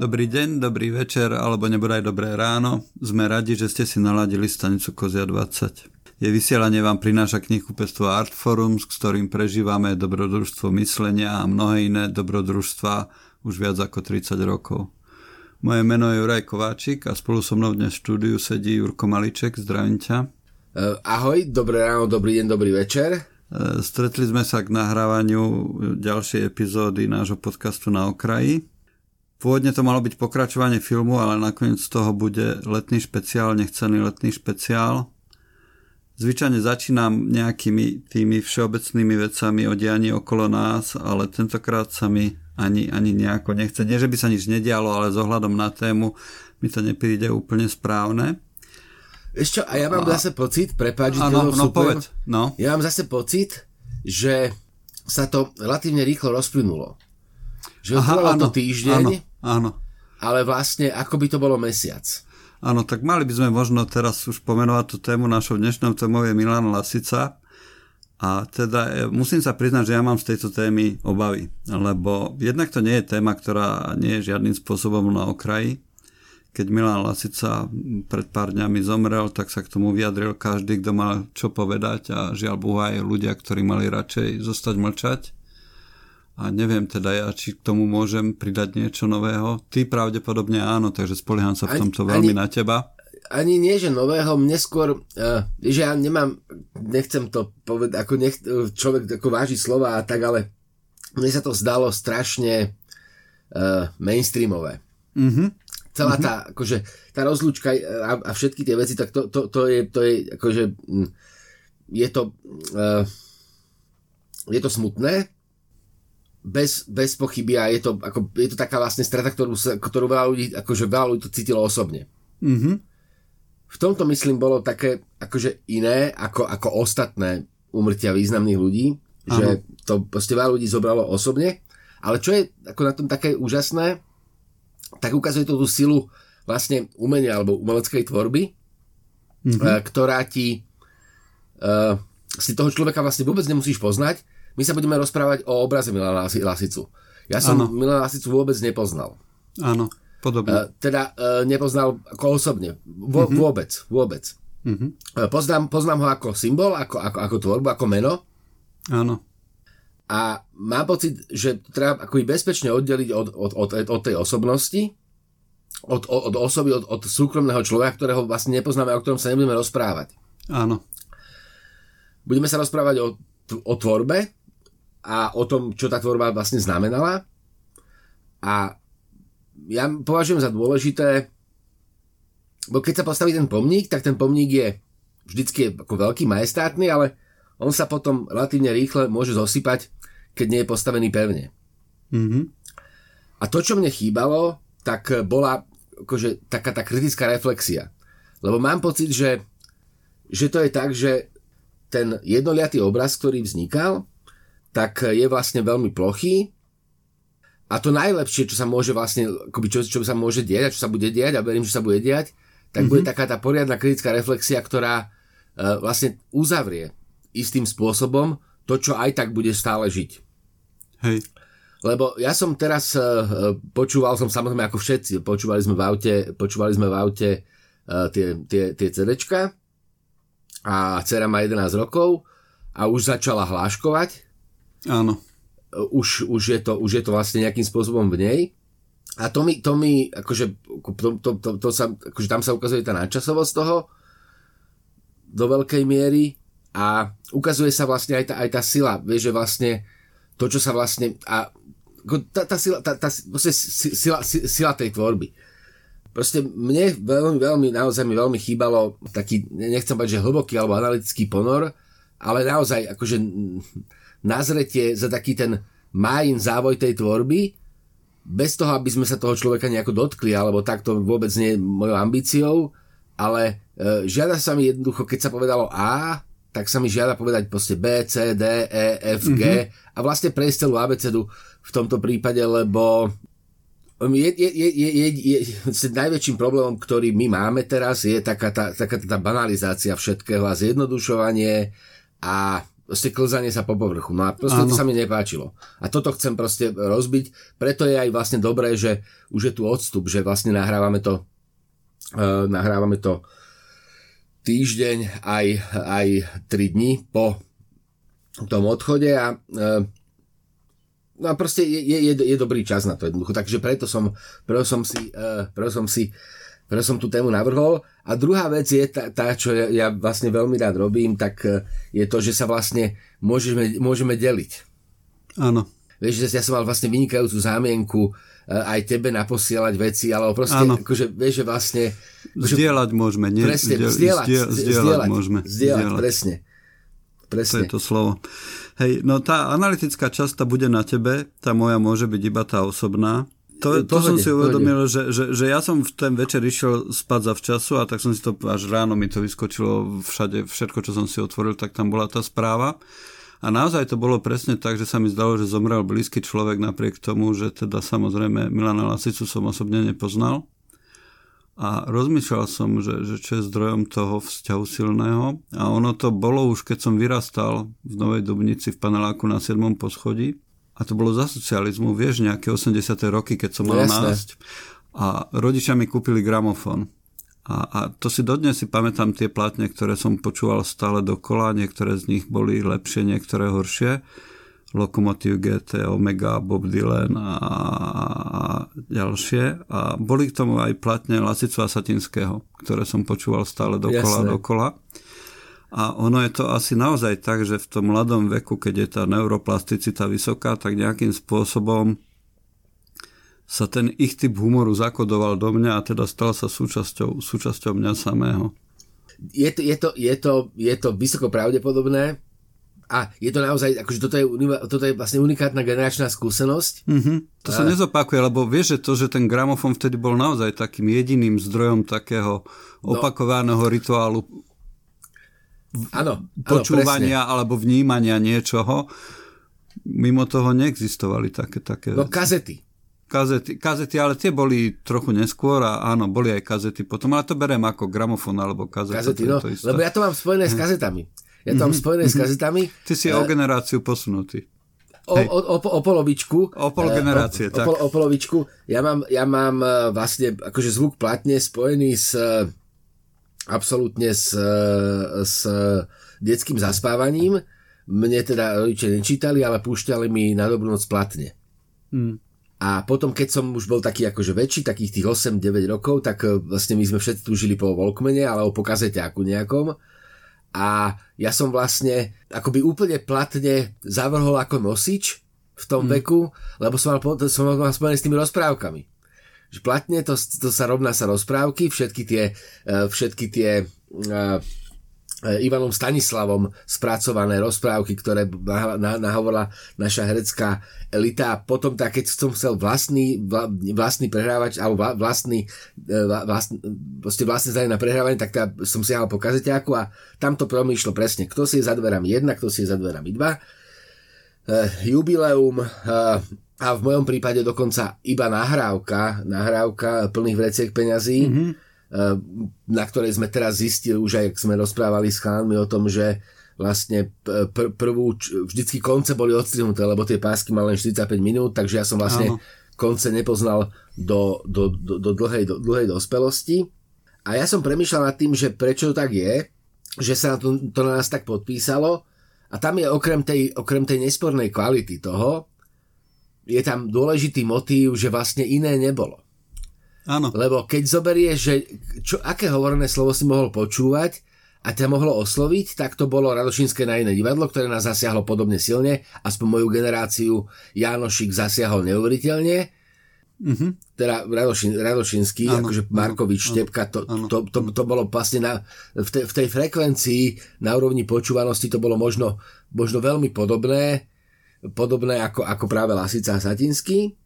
Dobrý deň, dobrý večer alebo nebodaj dobré ráno. Sme radi, že ste si naladili stanicu Kozia 20. Je vysielanie vám prináša knihkupectvo Artforum, s ktorým prežívame dobrodružstvo myslenia a mnohé iné dobrodružstva už viac ako 30 rokov. Moje meno je Juraj Kováčik a spolu so mnou dnes v štúdiu sedí Jurko Maliček. Zdravím ťa. Uh, ahoj, dobré ráno, dobrý deň, dobrý večer. Uh, stretli sme sa k nahrávaniu ďalšej epizódy nášho podcastu Na okraji. Pôvodne to malo byť pokračovanie filmu, ale nakoniec z toho bude letný špeciál, nechcený letný špeciál. Zvyčajne začínam nejakými tými všeobecnými vecami o dianí okolo nás, ale tentokrát sa mi ani, ani nejako nechce. Nie, že by sa nič nedialo, ale s ohľadom na tému mi to nepríde úplne správne. Ešte, a ja mám a... zase pocit, prepáč, že no, povedz, no. Ja mám zase pocit, že sa to relatívne rýchlo rozplynulo. Že Aha, áno, to týždeň, áno, áno. ale vlastne ako by to bolo mesiac. Áno, tak mali by sme možno teraz už pomenovať tú tému. Našou dnešnou témou je Milan Lasica. A teda e, musím sa priznať, že ja mám z tejto témy obavy, lebo jednak to nie je téma, ktorá nie je žiadnym spôsobom na okraji. Keď Milan Lasica pred pár dňami zomrel, tak sa k tomu vyjadril každý, kto mal čo povedať a žiaľ Bohu aj ľudia, ktorí mali radšej zostať mlčať a neviem teda ja, či k tomu môžem pridať niečo nového. Ty pravdepodobne áno, takže spolieham sa v tomto veľmi ani, na teba. Ani nie, že nového, mne skôr, uh, že ja nemám, nechcem to povedať, ako nech, človek ako váži slova a tak, ale mne sa to zdalo strašne uh, mainstreamové. Mm-hmm. Celá mm-hmm. tá, akože, tá rozlúčka a, a všetky tie veci, tak to, to, to je, to je, akože, hm, je to, uh, je to smutné, bez, bez pochyby a je to, ako, je to taká vlastne strata, ktorú, ktorú veľa ľudí, akože veľa ľudí to cítilo osobne. Mm-hmm. V tomto myslím bolo také akože iné ako, ako ostatné umrtia významných ľudí, Aha. že to proste veľa ľudí zobralo osobne, ale čo je ako na tom také úžasné, tak ukazuje to tú silu vlastne umenia alebo umeleckej tvorby, mm-hmm. ktorá ti uh, si toho človeka vlastne vôbec nemusíš poznať, my sa budeme rozprávať o obraze Milana Lasicu. Ja som ano. Milana Lasicu vôbec nepoznal. Áno, podobne. Uh, teda uh, nepoznal ako osobne. Vo, uh-huh. Vôbec, vôbec. Uh, poznám, poznám ho ako symbol, ako, ako, ako tvorbu, ako meno. Áno. A mám pocit, že treba ako bezpečne oddeliť od, od, od, od tej osobnosti, od, od, od osoby, od, od súkromného človeka, ktorého vlastne nepoznáme, o ktorom sa nebudeme rozprávať. Áno. Budeme sa rozprávať o, o tvorbe, a o tom, čo tá tvorba vlastne znamenala. A ja považujem za dôležité, bo keď sa postaví ten pomník, tak ten pomník je vždycky ako veľký, majestátny, ale on sa potom relatívne rýchle môže zosypať, keď nie je postavený pevne. Mm-hmm. A to, čo mne chýbalo, tak bola akože taká tá kritická reflexia. Lebo mám pocit, že, že to je tak, že ten jednoliatý obraz, ktorý vznikal, tak je vlastne veľmi plochý a to najlepšie, čo sa môže vlastne, akoby čo, čo sa môže diať a čo sa bude diať a verím, že sa bude diať, tak mm-hmm. bude taká tá poriadna kritická reflexia, ktorá uh, vlastne uzavrie istým spôsobom to, čo aj tak bude stále žiť. Hej. Lebo ja som teraz uh, počúval som samozrejme ako všetci, počúvali sme v aute, počúvali sme v aute uh, tie, tie, tie CDčka a dcera má 11 rokov a už začala hláškovať Áno. Už, už, je to, už je to vlastne nejakým spôsobom v nej. A to mi, to mi akože, to, to, to, to sa, akože tam sa ukazuje tá nadčasovosť toho do veľkej miery a ukazuje sa vlastne aj tá, aj tá sila, vieš, že vlastne to, čo sa vlastne, a tá, tá sila, tá, tá sila, sila tej tvorby. Proste mne veľmi, veľmi, naozaj mi veľmi chýbalo taký, nechcem povedať, že hlboký alebo analytický ponor, ale naozaj akože nazretie za taký ten májin závoj tej tvorby, bez toho, aby sme sa toho človeka nejako dotkli, alebo tak to vôbec nie je mojou ambíciou, ale e, žiada sa mi jednoducho, keď sa povedalo A, tak sa mi žiada povedať proste B, C, D, E, F, G mm-hmm. a vlastne prejsť celú abecedu v tomto prípade, lebo je, je, je, je, je, je, je najväčším problémom, ktorý my máme teraz, je taká tá, taká tá banalizácia všetkého a zjednodušovanie a proste klzanie sa po povrchu. No a proste Áno. to sa mi nepáčilo. A toto chcem proste rozbiť, preto je aj vlastne dobré, že už je tu odstup, že vlastne nahrávame to uh, nahrávame to týždeň aj, aj 3 dní po tom odchode a uh, no a proste je, je, je dobrý čas na to jednoducho. Takže preto som, preto som si, uh, preto som si preto som tú tému navrhol. A druhá vec je tá, tá čo ja, ja vlastne veľmi rád robím, tak e, je to, že sa vlastne môžeme, môžeme deliť. Áno. Vieš, že ja som mal vlastne vynikajúcu zámienku e, aj tebe naposielať veci, ale proste, Áno. akože, vieš, že vlastne... Akože, zdieľať môžeme, nie? Presne, zdieľať, zdieľať, zdieľať, zdieľať môžeme. Zdieľať, zdieľať, presne. Presne. To je to slovo. Hej, no tá analytická časť tá bude na tebe, tá moja môže byť iba tá osobná. To, to som si uvedomil, že, že, že ja som v ten večer išiel spať za včasu a tak som si to až ráno mi to vyskočilo všade, všetko, čo som si otvoril, tak tam bola tá správa. A naozaj to bolo presne tak, že sa mi zdalo, že zomrel blízky človek napriek tomu, že teda samozrejme Milana Lasicu som osobne nepoznal. A rozmýšľal som, že, že čo je zdrojom toho vzťahu silného. A ono to bolo už, keď som vyrastal v Novej Dubnici v paneláku na 7. poschodí a to bolo za socializmu, vieš, nejaké 80. roky, keď som mal násť. A rodičia mi kúpili gramofón. A, a to si dodnes si pamätám tie platne, ktoré som počúval stále dokola, niektoré z nich boli lepšie, niektoré horšie. Lokomotív GT, Omega, Bob Dylan a, a ďalšie. A boli k tomu aj platne Lasicu a Satinského, ktoré som počúval stále dokola, Jasné. dokola. A ono je to asi naozaj tak, že v tom mladom veku, keď je tá neuroplasticita vysoká, tak nejakým spôsobom sa ten ich typ humoru zakodoval do mňa a teda stal sa súčasťou, súčasťou mňa samého. Je to, je, to, je, to, je to vysoko pravdepodobné a je to naozaj, akože toto je, toto je vlastne unikátna generačná skúsenosť. Mm-hmm. To sa a... nezopakuje, lebo vieš, že to, že ten gramofón vtedy bol naozaj takým jediným zdrojom takého no. opakovaného rituálu Áno, počúvania áno, alebo vnímania niečoho. Mimo toho neexistovali také, také No kazety. Kazety, kazety, ale tie boli trochu neskôr a áno, boli aj kazety potom, ale to berem ako gramofón alebo kazety. Kazety, no, to lebo ja to mám spojené s kazetami. Ja to mám mhm, spojené s mhm. kazetami. Ty si o generáciu posunutý. O, o, o, o polovičku. O pol generácie, o, tak. O, o polovičku. Ja mám, ja mám e, vlastne akože zvuk platne spojený s absolútne s, s detským zaspávaním. Mne teda rodičia nečítali, ale púšťali mi na dobrú noc platne. Hmm. A potom, keď som už bol taký akože väčší, takých tých 8-9 rokov, tak e, vlastne my sme všetci túžili po Volkmene alebo po kazeťáku nejakom. A ja som vlastne akoby úplne platne zavrhol ako nosič v tom hmm. veku, lebo som mal, som mal spojené s tými rozprávkami že platne to, to sa rovná sa rozprávky, všetky tie, e, všetky tie uh, Ivanom Stanislavom spracované rozprávky, ktoré nahovorila naša herecká elita a potom tak, keď som chcel vlastný, vlastný prehrávač alebo vlastný, vlastný, vlastný zdanie na prehrávanie, tak tá, som siahal po kazeťáku a tam to promýšlo presne, kto si je za dverami jedna, kto si je za dverami dva. Uh, jubileum, uh, a v mojom prípade dokonca iba nahrávka, nahrávka plných vreciek peňazí, mm-hmm. na ktorej sme teraz zistili, už aj sme rozprávali s chánmi o tom, že vlastne pr- prvú, vždycky konce boli odstrihnuté, lebo tie pásky mali len 45 minút, takže ja som vlastne Áno. konce nepoznal do, do, do, do, dlhej, do dlhej dospelosti. A ja som premyšľal nad tým, že prečo to tak je, že sa to, to na nás tak podpísalo a tam je okrem tej, okrem tej nespornej kvality toho, je tam dôležitý motív, že vlastne iné nebolo. Áno. Lebo keď zoberieš, že čo, aké hovorené slovo si mohol počúvať a ťa mohlo osloviť, tak to bolo Radošinské na iné divadlo, ktoré nás zasiahlo podobne silne, aspoň moju generáciu Jánošik zasiahol neuveriteľne. Mm-hmm. Teda Radošin, Radošinský, ano, akože Markovič, ano, Štepka, to, ano, to, to, to bolo vlastne na, v, te, v tej frekvencii na úrovni počúvanosti to bolo možno, možno veľmi podobné podobné ako, ako práve Lasica a Satinský,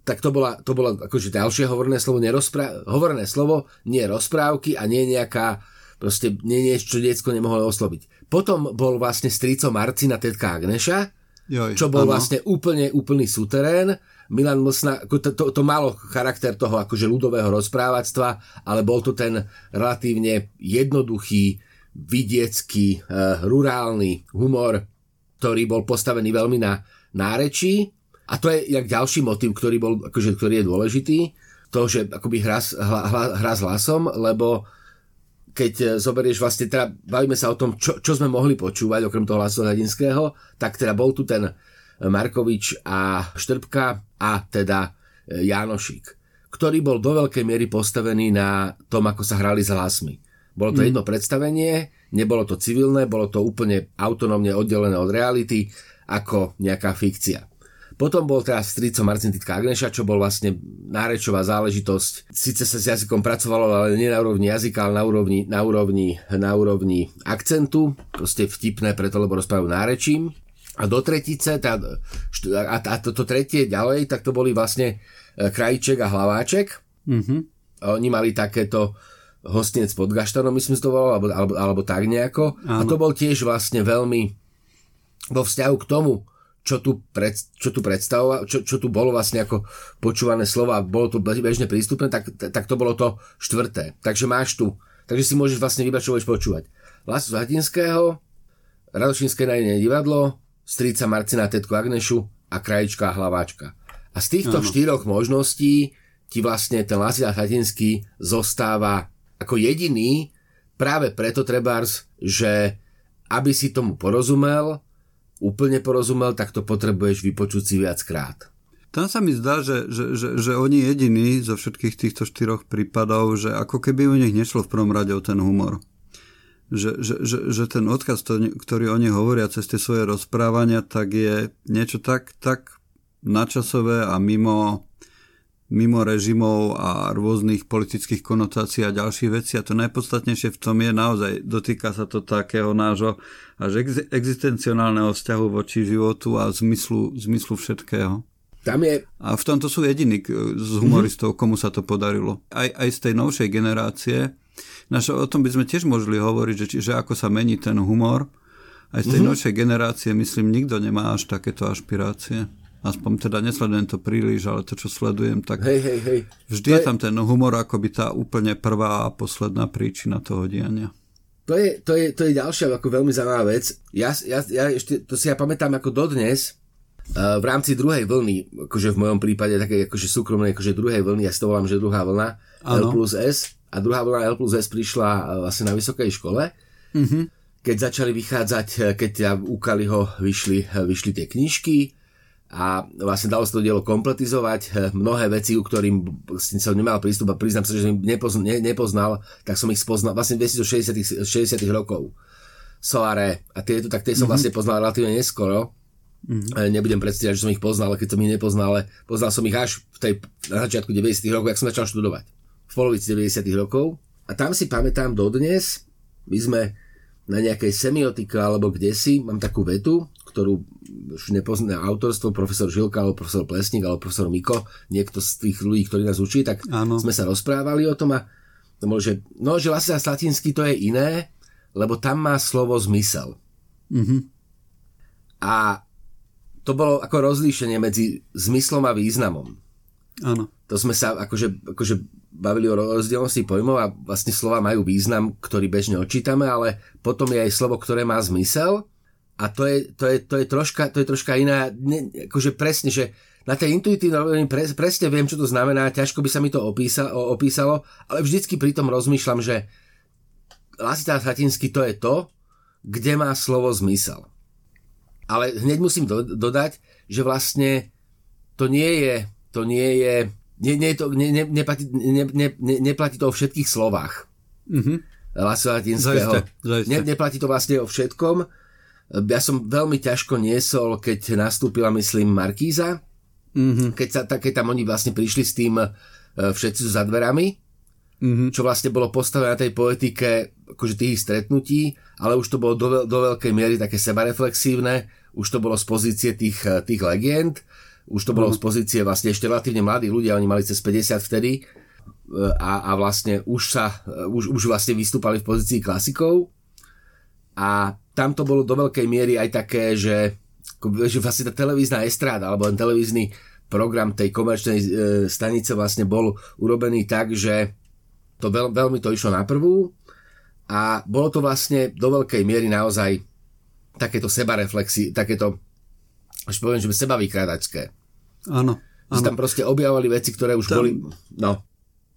tak to bola, to bola akože ďalšie hovorné slovo, nerozprá- hovorné slovo, nie rozprávky a nie nejaká proste nie niečo, čo diecko nemohlo osloviť. Potom bol vlastne strico Marcina tetka Agneša, Joj, čo bol ano. vlastne úplne úplný suterén. Milan Mlsna, to, to, to malo charakter toho akože ľudového rozprávactva, ale bol to ten relatívne jednoduchý, vidiecký, uh, rurálny humor, ktorý bol postavený veľmi na nárečí a to je jak ďalší motiv, ktorý, bol, akože, ktorý je dôležitý, to, že akoby hra, hra, hra s hlasom, lebo keď e, zoberieš vlastne, teda bavíme sa o tom, čo, čo sme mohli počúvať, okrem toho hlasu Hladinského, tak teda bol tu ten Markovič a Štrbka a teda e, Jánošik, ktorý bol do veľkej miery postavený na tom, ako sa hrali s hlasmi. Bolo to mm. jedno predstavenie, nebolo to civilné, bolo to úplne autonómne oddelené od reality, ako nejaká fikcia. Potom bol teraz strýco Marcin Titka Agneša, čo bol vlastne nárečová záležitosť. Sice sa s jazykom pracovalo, ale nie na úrovni jazyka, ale na úrovni, na úrovni, na úrovni akcentu. Proste vtipné preto, lebo rozprávajú nárečím. A do tretice, tá, a, a to, to tretie ďalej, tak to boli vlastne e, Krajček a Hlaváček. Mm-hmm. Oni mali takéto hostinec pod Gaštanom, myslím, to bolo, alebo, alebo, alebo tak nejako. Áno. A to bol tiež vlastne veľmi vo vzťahu k tomu, čo tu, pred, čo tu predstavoval, čo, čo tu bolo vlastne ako počúvané slova, bolo to bežne prístupné, tak, tak to bolo to štvrté. Takže máš tu, takže si môžeš vlastne vybrať, čo budeš počúvať. Lasu Zatinského, Radošinské najné divadlo, Strica Marcina Tetku Agnešu a Krajička a Hlaváčka. A z týchto ano. štyroch možností ti vlastne ten Lasia Hatinský zostáva ako jediný práve preto trebárs, že aby si tomu porozumel, úplne porozumel, tak to potrebuješ vypočuť si viackrát. Tam sa mi zdá, že, že, že, že oni jediní zo všetkých týchto štyroch prípadov, že ako keby u nich nešlo v prvom rade o ten humor. Že, že, že, že ten odkaz, ktorý oni hovoria cez tie svoje rozprávania, tak je niečo tak, tak načasové a mimo mimo režimov a rôznych politických konotácií a ďalších vecí. A to najpodstatnejšie v tom je naozaj, dotýka sa to takého nášho až ex- existencionálneho vzťahu voči životu a zmyslu, zmyslu všetkého. Tam je... A v tomto sú jediní z humoristov, komu sa to podarilo. Aj, aj z tej novšej generácie. Naša, o tom by sme tiež mohli hovoriť, že, že ako sa mení ten humor. Aj z tej mm-hmm. novšej generácie, myslím, nikto nemá až takéto ašpirácie aspoň teda nesledujem to príliš, ale to, čo sledujem, tak hej, hej, hej. vždy to je tam ten humor akoby tá úplne prvá a posledná príčina toho diania. To je, to je, to je ďalšia ako veľmi zaujímavá vec. Ja, ja, ja ešte, to si ja pamätám ako dodnes, uh, v rámci druhej vlny, akože v mojom prípade také akože súkromnej, akože druhej vlny, ja si to volám, že druhá vlna ano. L plus S a druhá vlna L plus S prišla vlastne na vysokej škole. Mm-hmm. Keď začali vychádzať, uh, keď ja u Kaliho vyšli, vyšli tie knižky, a vlastne dalo sa to dielo kompletizovať. Eh, mnohé veci, u ktorým som nemal prístup a priznám sa, že som ich nepoznal, ne, nepoznal, tak som ich spoznal vlastne 260 60 rokov. Soare a tieto, tak tie som mm-hmm. vlastne poznal relatívne neskoro. Mm-hmm. Nebudem predstierať, že som ich poznal, keď som ich nepoznal, ale poznal som ich až v tej, na začiatku 90 rokov, ak som začal študovať. V polovici 90 rokov. A tam si pamätám dodnes, my sme na nejakej semiotike alebo kde si, mám takú vetu, ktorú už nepozná autorstvo, profesor Žilka, alebo profesor Plesník, alebo profesor Miko, niekto z tých ľudí, ktorí nás učí, tak Áno. sme sa rozprávali o tom a to že, no, že vlastne latinsky to je iné, lebo tam má slovo zmysel. Mm-hmm. A to bolo ako rozlíšenie medzi zmyslom a významom. Áno. To sme sa akože, akože bavili o rozdielnosti pojmov a vlastne slova majú význam, ktorý bežne odčítame, ale potom je aj slovo, ktoré má zmysel a to je, to je, to je, troška, to je troška iná, ne, akože presne, že na tej intuitívnej rovine pre, presne viem, čo to znamená, ťažko by sa mi to opísal, opísalo, ale vždycky pri tom rozmýšľam, že lasitá latinsky to je to, kde má slovo zmysel. Ale hneď musím do, dodať, že vlastne to nie je, to nie je, nie, nie to, ne, ne, neplatí, ne, ne, ne, neplatí to o všetkých slovách. Mm-hmm. latinského. Ne, neplatí to vlastne o všetkom, ja som veľmi ťažko niesol, keď nastúpila, myslím, Markíza, mm-hmm. keď, sa, keď tam oni vlastne prišli s tým uh, všetci za dverami, mm-hmm. čo vlastne bolo postavené na tej poetike akože tých stretnutí, ale už to bolo do, do veľkej miery také sebareflexívne, už to bolo z pozície tých, e, tých legend, už to bolo mm-hmm. z pozície vlastne ešte relatívne mladí ľudia, oni mali cez 50 vtedy e, a, a vlastne už sa, už, už vlastne vystúpali v pozícii klasikov a tam to bolo do veľkej miery aj také, že, že vlastne tá televízna estráda alebo ten televízny program tej komerčnej e, stanice vlastne bol urobený tak, že to veľ, veľmi to išlo na prvú a bolo to vlastne do veľkej miery naozaj takéto sebareflexy, takéto, až poviem, že sebavykrádačské. Áno. Že tam proste objavovali veci, ktoré už tam, boli... No.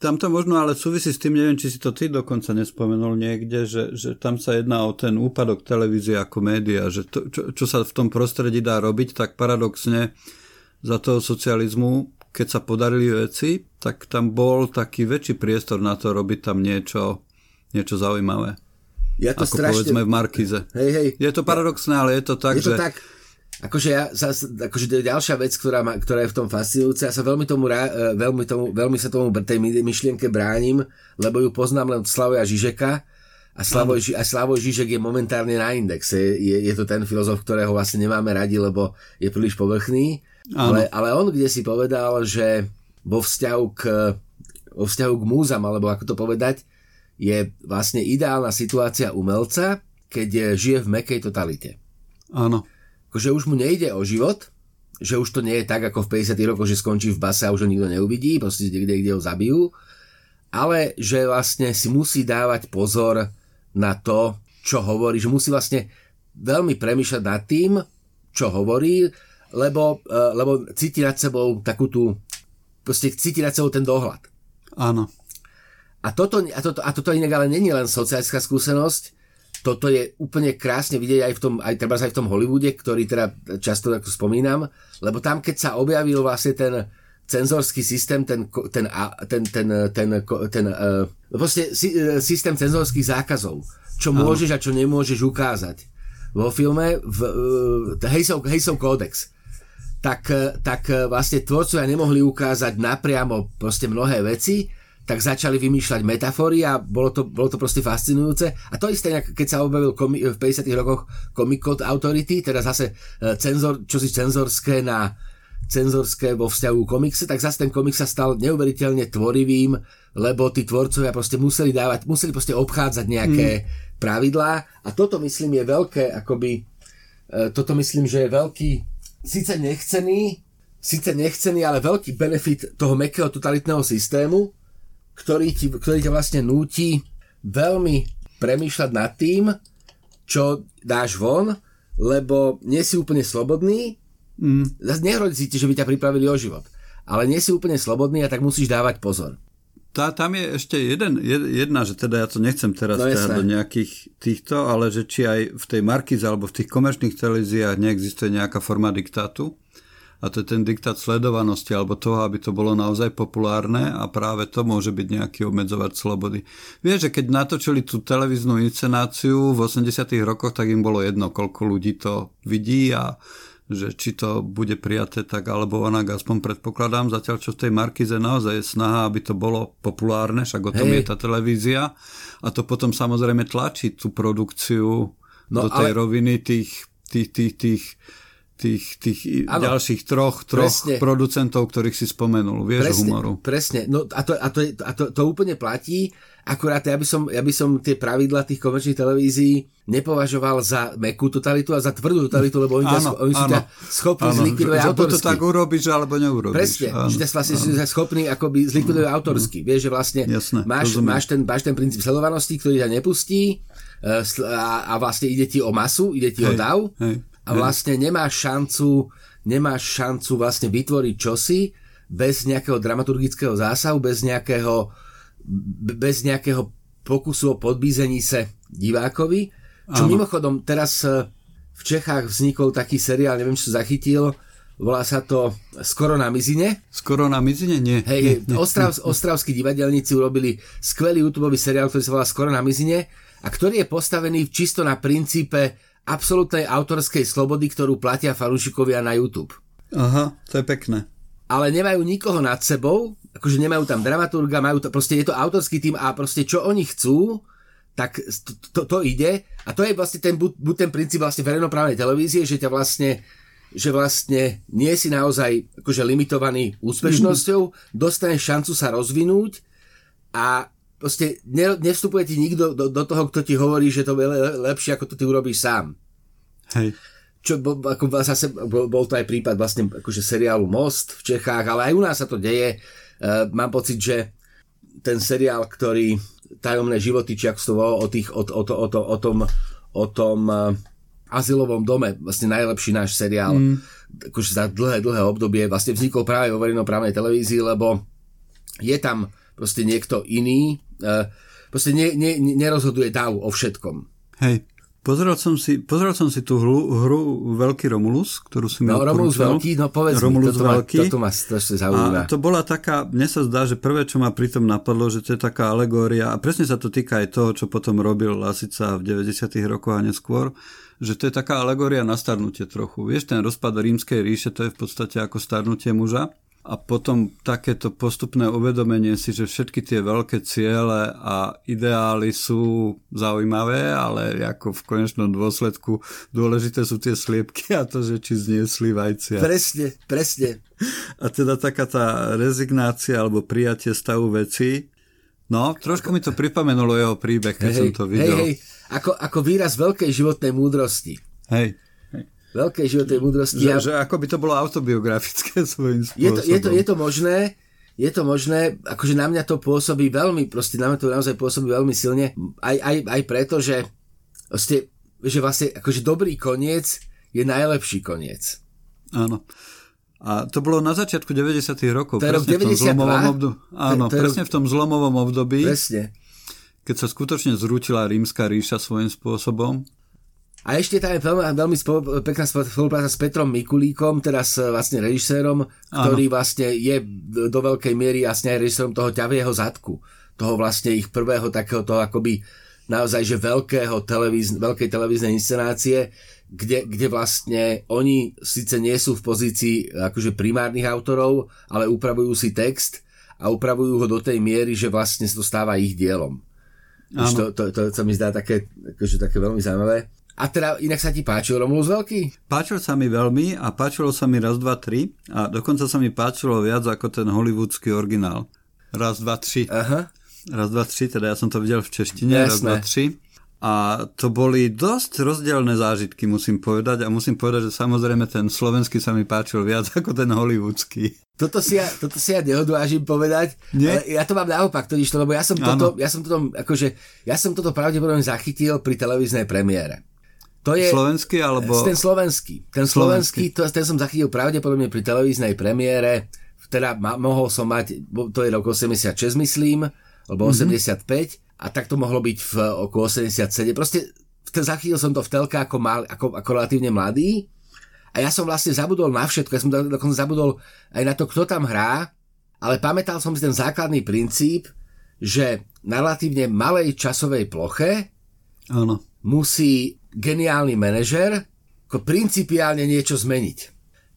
Tam to možno ale súvisí s tým, neviem, či si to ty dokonca nespomenul niekde, že, že tam sa jedná o ten úpadok televízie ako média, že to, čo, čo sa v tom prostredí dá robiť, tak paradoxne za toho socializmu, keď sa podarili veci, tak tam bol taký väčší priestor na to robiť tam niečo, niečo zaujímavé. Ja to ako strašne... povedzme v Markize. Hej, hej. Je to paradoxné, ale je to tak, je to že... tak, Akože, ja, akože to je ďalšia vec, ktorá, ma, ktorá je v tom fascinujúca. Ja sa veľmi, tomu, e, veľmi, tomu, veľmi sa tomu tej myšlienke bránim, lebo ju poznám len od Slavoja Žižeka a Slavoj, a Slavoj Žižek je momentárne na indexe. Je, je to ten filozof, ktorého vlastne nemáme radi, lebo je príliš povrchný. Ale, ale on kde si povedal, že vo vzťahu k, vo vzťahu k múzam, alebo ako to povedať, je vlastne ideálna situácia umelca, keď žije v mekej totalite. Áno že už mu nejde o život, že už to nie je tak ako v 50 rokoch, že skončí v base a už ho nikto neuvidí, proste kde, kde ho zabijú, ale že vlastne si musí dávať pozor na to, čo hovorí, že musí vlastne veľmi premýšľať nad tým, čo hovorí, lebo, e, lebo cíti nad sebou takú tú, proste cíti nad sebou ten dohľad. Áno. A toto, a toto, a toto inak ale není len sociálska skúsenosť, toto je úplne krásne vidieť aj v tom, aj treba aj v tom Hollywoode, ktorý teda často tak spomínam, lebo tam keď sa objavil vlastne ten cenzorský systém, ten, ten, ten, ten, ten, ten uh, proste systém cenzorských zákazov, čo môžeš a čo nemôžeš ukázať. Vo filme, v uh, Hejsov, Hejsov kódex, tak, tak vlastne tvorcovia nemohli ukázať napriamo proste mnohé veci, tak začali vymýšľať metafory a bolo to, bolo to proste fascinujúce. A to isté, keď sa objavil komi- v 50. rokoch Comic Code Authority, teda zase e, cenzor, čo si cenzorské na cenzorské vo vzťahu komikse, tak zase ten komiks sa stal neuveriteľne tvorivým, lebo tí tvorcovia proste museli dávať, museli proste obchádzať nejaké mm. pravidlá a toto myslím je veľké, akoby e, toto myslím, že je veľký, síce nechcený, síce nechcený, ale veľký benefit toho mekého totalitného systému, ktorý, ti, ktorý ťa vlastne núti veľmi premýšľať nad tým, čo dáš von, lebo nie si úplne slobodný, mm. ti, že by ťa pripravili o život, ale nie si úplne slobodný a tak musíš dávať pozor. Tá, tam je ešte jeden, jedna, že teda ja to nechcem teraz no, do nejakých týchto, ale že či aj v tej Markize alebo v tých komerčných televíziách neexistuje nejaká forma diktátu a to je ten diktát sledovanosti alebo toho, aby to bolo naozaj populárne a práve to môže byť nejaký obmedzovač slobody. Vieš, že keď natočili tú televíznu inscenáciu v 80 rokoch, tak im bolo jedno, koľko ľudí to vidí a že či to bude prijaté tak alebo onak, aspoň predpokladám, zatiaľ čo v tej Markize naozaj je snaha, aby to bolo populárne, však o tom Hej. je tá televízia a to potom samozrejme tlačí tú produkciu no, do tej ale... roviny tých, tých, tých, tých tých, tých ano, ďalších troch, troch presne, producentov, ktorých si spomenul, vieš, presne, humoru. Presne, no a, to, a, to, a to, to úplne platí, akurát ja by, som, ja by som tie pravidla tých komerčných televízií nepovažoval za mekú totalitu a za tvrdú totalitu, lebo oni, áno, oni sú ťa schopní zlikvidovať že, autorsky. To tak urobíš, alebo neurobíš. Presne, áno, že vlastne áno. schopní akoby zlikvidovať áno, autorsky. Vieš, že vlastne Jasné, máš, máš, ten, máš ten princíp sledovanosti, ktorý ťa nepustí eh, a, a vlastne ide ti o masu, ide ti hej, o dav. Hej a vlastne nemáš šancu, nemáš šancu vlastne vytvoriť čosi bez nejakého dramaturgického zásahu, bez nejakého, bez nejakého pokusu o podbízení sa divákovi. Čo Áno. mimochodom teraz e, v Čechách vznikol taký seriál, neviem, sa zachytil, volá sa to Skoro na mizine. Skoro na mizine? Nie. Hej, nie, nie, Ostrav, nie. ostravskí divadelníci urobili skvelý YouTube seriál, ktorý sa volá Skoro na mizine a ktorý je postavený čisto na princípe absolútnej autorskej slobody, ktorú platia fanúšikovia na YouTube. Aha, to je pekné. Ale nemajú nikoho nad sebou, akože nemajú tam dramaturga, majú to, proste je to autorský tým a proste čo oni chcú, tak to, to, to ide a to je vlastne ten, buď, buď ten princíp vlastne verejnoprávnej televízie, že ťa vlastne že vlastne nie si naozaj akože limitovaný úspešnosťou, mm-hmm. dostaneš šancu sa rozvinúť a proste ne, nevstupuje ti nikto do, do toho, kto ti hovorí, že to je lepšie, ako to ty urobíš sám. Hej. Čo ako zase, bol, bol to aj prípad vlastne akože seriálu Most v Čechách, ale aj u nás sa to deje. Uh, mám pocit, že ten seriál, ktorý tajomné životy, či to o, tých, o, o, o, o, o tom, o tom uh, azylovom dome, vlastne najlepší náš seriál, mm. akože za dlhé, dlhé obdobie, vlastne vznikol práve vo verejnoprávnej televízii, lebo je tam proste niekto iný, proste ne, ne, nerozhoduje dáv o všetkom. Hej. Pozeral som si, pozeral som si tú hru, hru Veľký Romulus, ktorú si mi No, Romulus Veľký, no povedz Romulus mi, toto, Veľký. Ma, toto ma strašne zaujíma. A to bola taká, mne sa zdá, že prvé, čo ma pritom napadlo, že to je taká alegória, a presne sa to týka aj toho, čo potom robil Lasica v 90 rokoch a neskôr, že to je taká alegória na starnutie trochu. Vieš, ten rozpad rímskej ríše, to je v podstate ako starnutie muža a potom takéto postupné uvedomenie si, že všetky tie veľké ciele a ideály sú zaujímavé, ale ako v konečnom dôsledku dôležité sú tie sliepky a to, že či zniesli vajcia. Presne, presne. A teda taká tá rezignácia alebo prijatie stavu veci, no, trošku mi to pripomenulo jeho príbeh, keď hej, som to videl. Hej, hej, ako, ako výraz veľkej životnej múdrosti. Hej veľkej životnej múdrosti. Že, že ako by to bolo autobiografické svojím spôsobom. Je to, je to, je to možné, je to možné, akože na mňa to pôsobí veľmi, proste na mňa to naozaj pôsobí veľmi silne, aj, aj, aj preto, že, proste, že vlastne akože dobrý koniec je najlepší koniec. Áno. A to bolo na začiatku 90. rokov. To je rok 92? Období, áno, to to presne rok... v tom zlomovom období. Presne. Keď sa skutočne zrútila rímska ríša svojím spôsobom. A ešte tam je veľmi, veľmi spolu, pekná spolupráca s Petrom Mikulíkom, teraz vlastne režisérom, ktorý Áno. vlastne je do veľkej miery vlastne aj režisérom toho ťavieho zadku. Toho vlastne ich prvého takého toho akoby naozaj že veľkého televíz, veľkej televíznej inscenácie, kde, kde vlastne oni síce nie sú v pozícii akože primárnych autorov, ale upravujú si text a upravujú ho do tej miery, že vlastne sa to stáva ich dielom. To, to, to, to, mi zdá také, akože také veľmi zaujímavé. A teda inak sa ti páčil Romulus Veľký? Páčil sa mi veľmi a páčilo sa mi raz, dva, tri a dokonca sa mi páčilo viac ako ten hollywoodský originál. Raz, dva, tri. Aha. Raz, dva, tri, teda ja som to videl v češtine, Jasné. raz, dva, tri. A to boli dosť rozdielne zážitky, musím povedať. A musím povedať, že samozrejme ten slovenský sa mi páčil viac ako ten hollywoodský. Toto si ja, toto si ja neodvážim povedať, Nie? ale ja to mám naopak, totiž to, lebo ja som toto, ja som toto, akože, ja som toto pravdepodobne zachytil pri televíznej premiére. To je slovenský alebo... Ten slovenský. Ten slovenský, slovenský to, ten som zachytil pravdepodobne pri televíznej premiére. Teda ma, mohol som mať, to je rok 86 myslím, alebo mm-hmm. 85 a tak to mohlo byť v okolo 87. Proste ten, zachytil som to v telke ako, mal, ako, ako relatívne mladý a ja som vlastne zabudol na všetko. Ja som dokonca zabudol aj na to, kto tam hrá, ale pamätal som si ten základný princíp, že na relatívne malej časovej ploche Áno. musí geniálny manažer ako principiálne niečo zmeniť.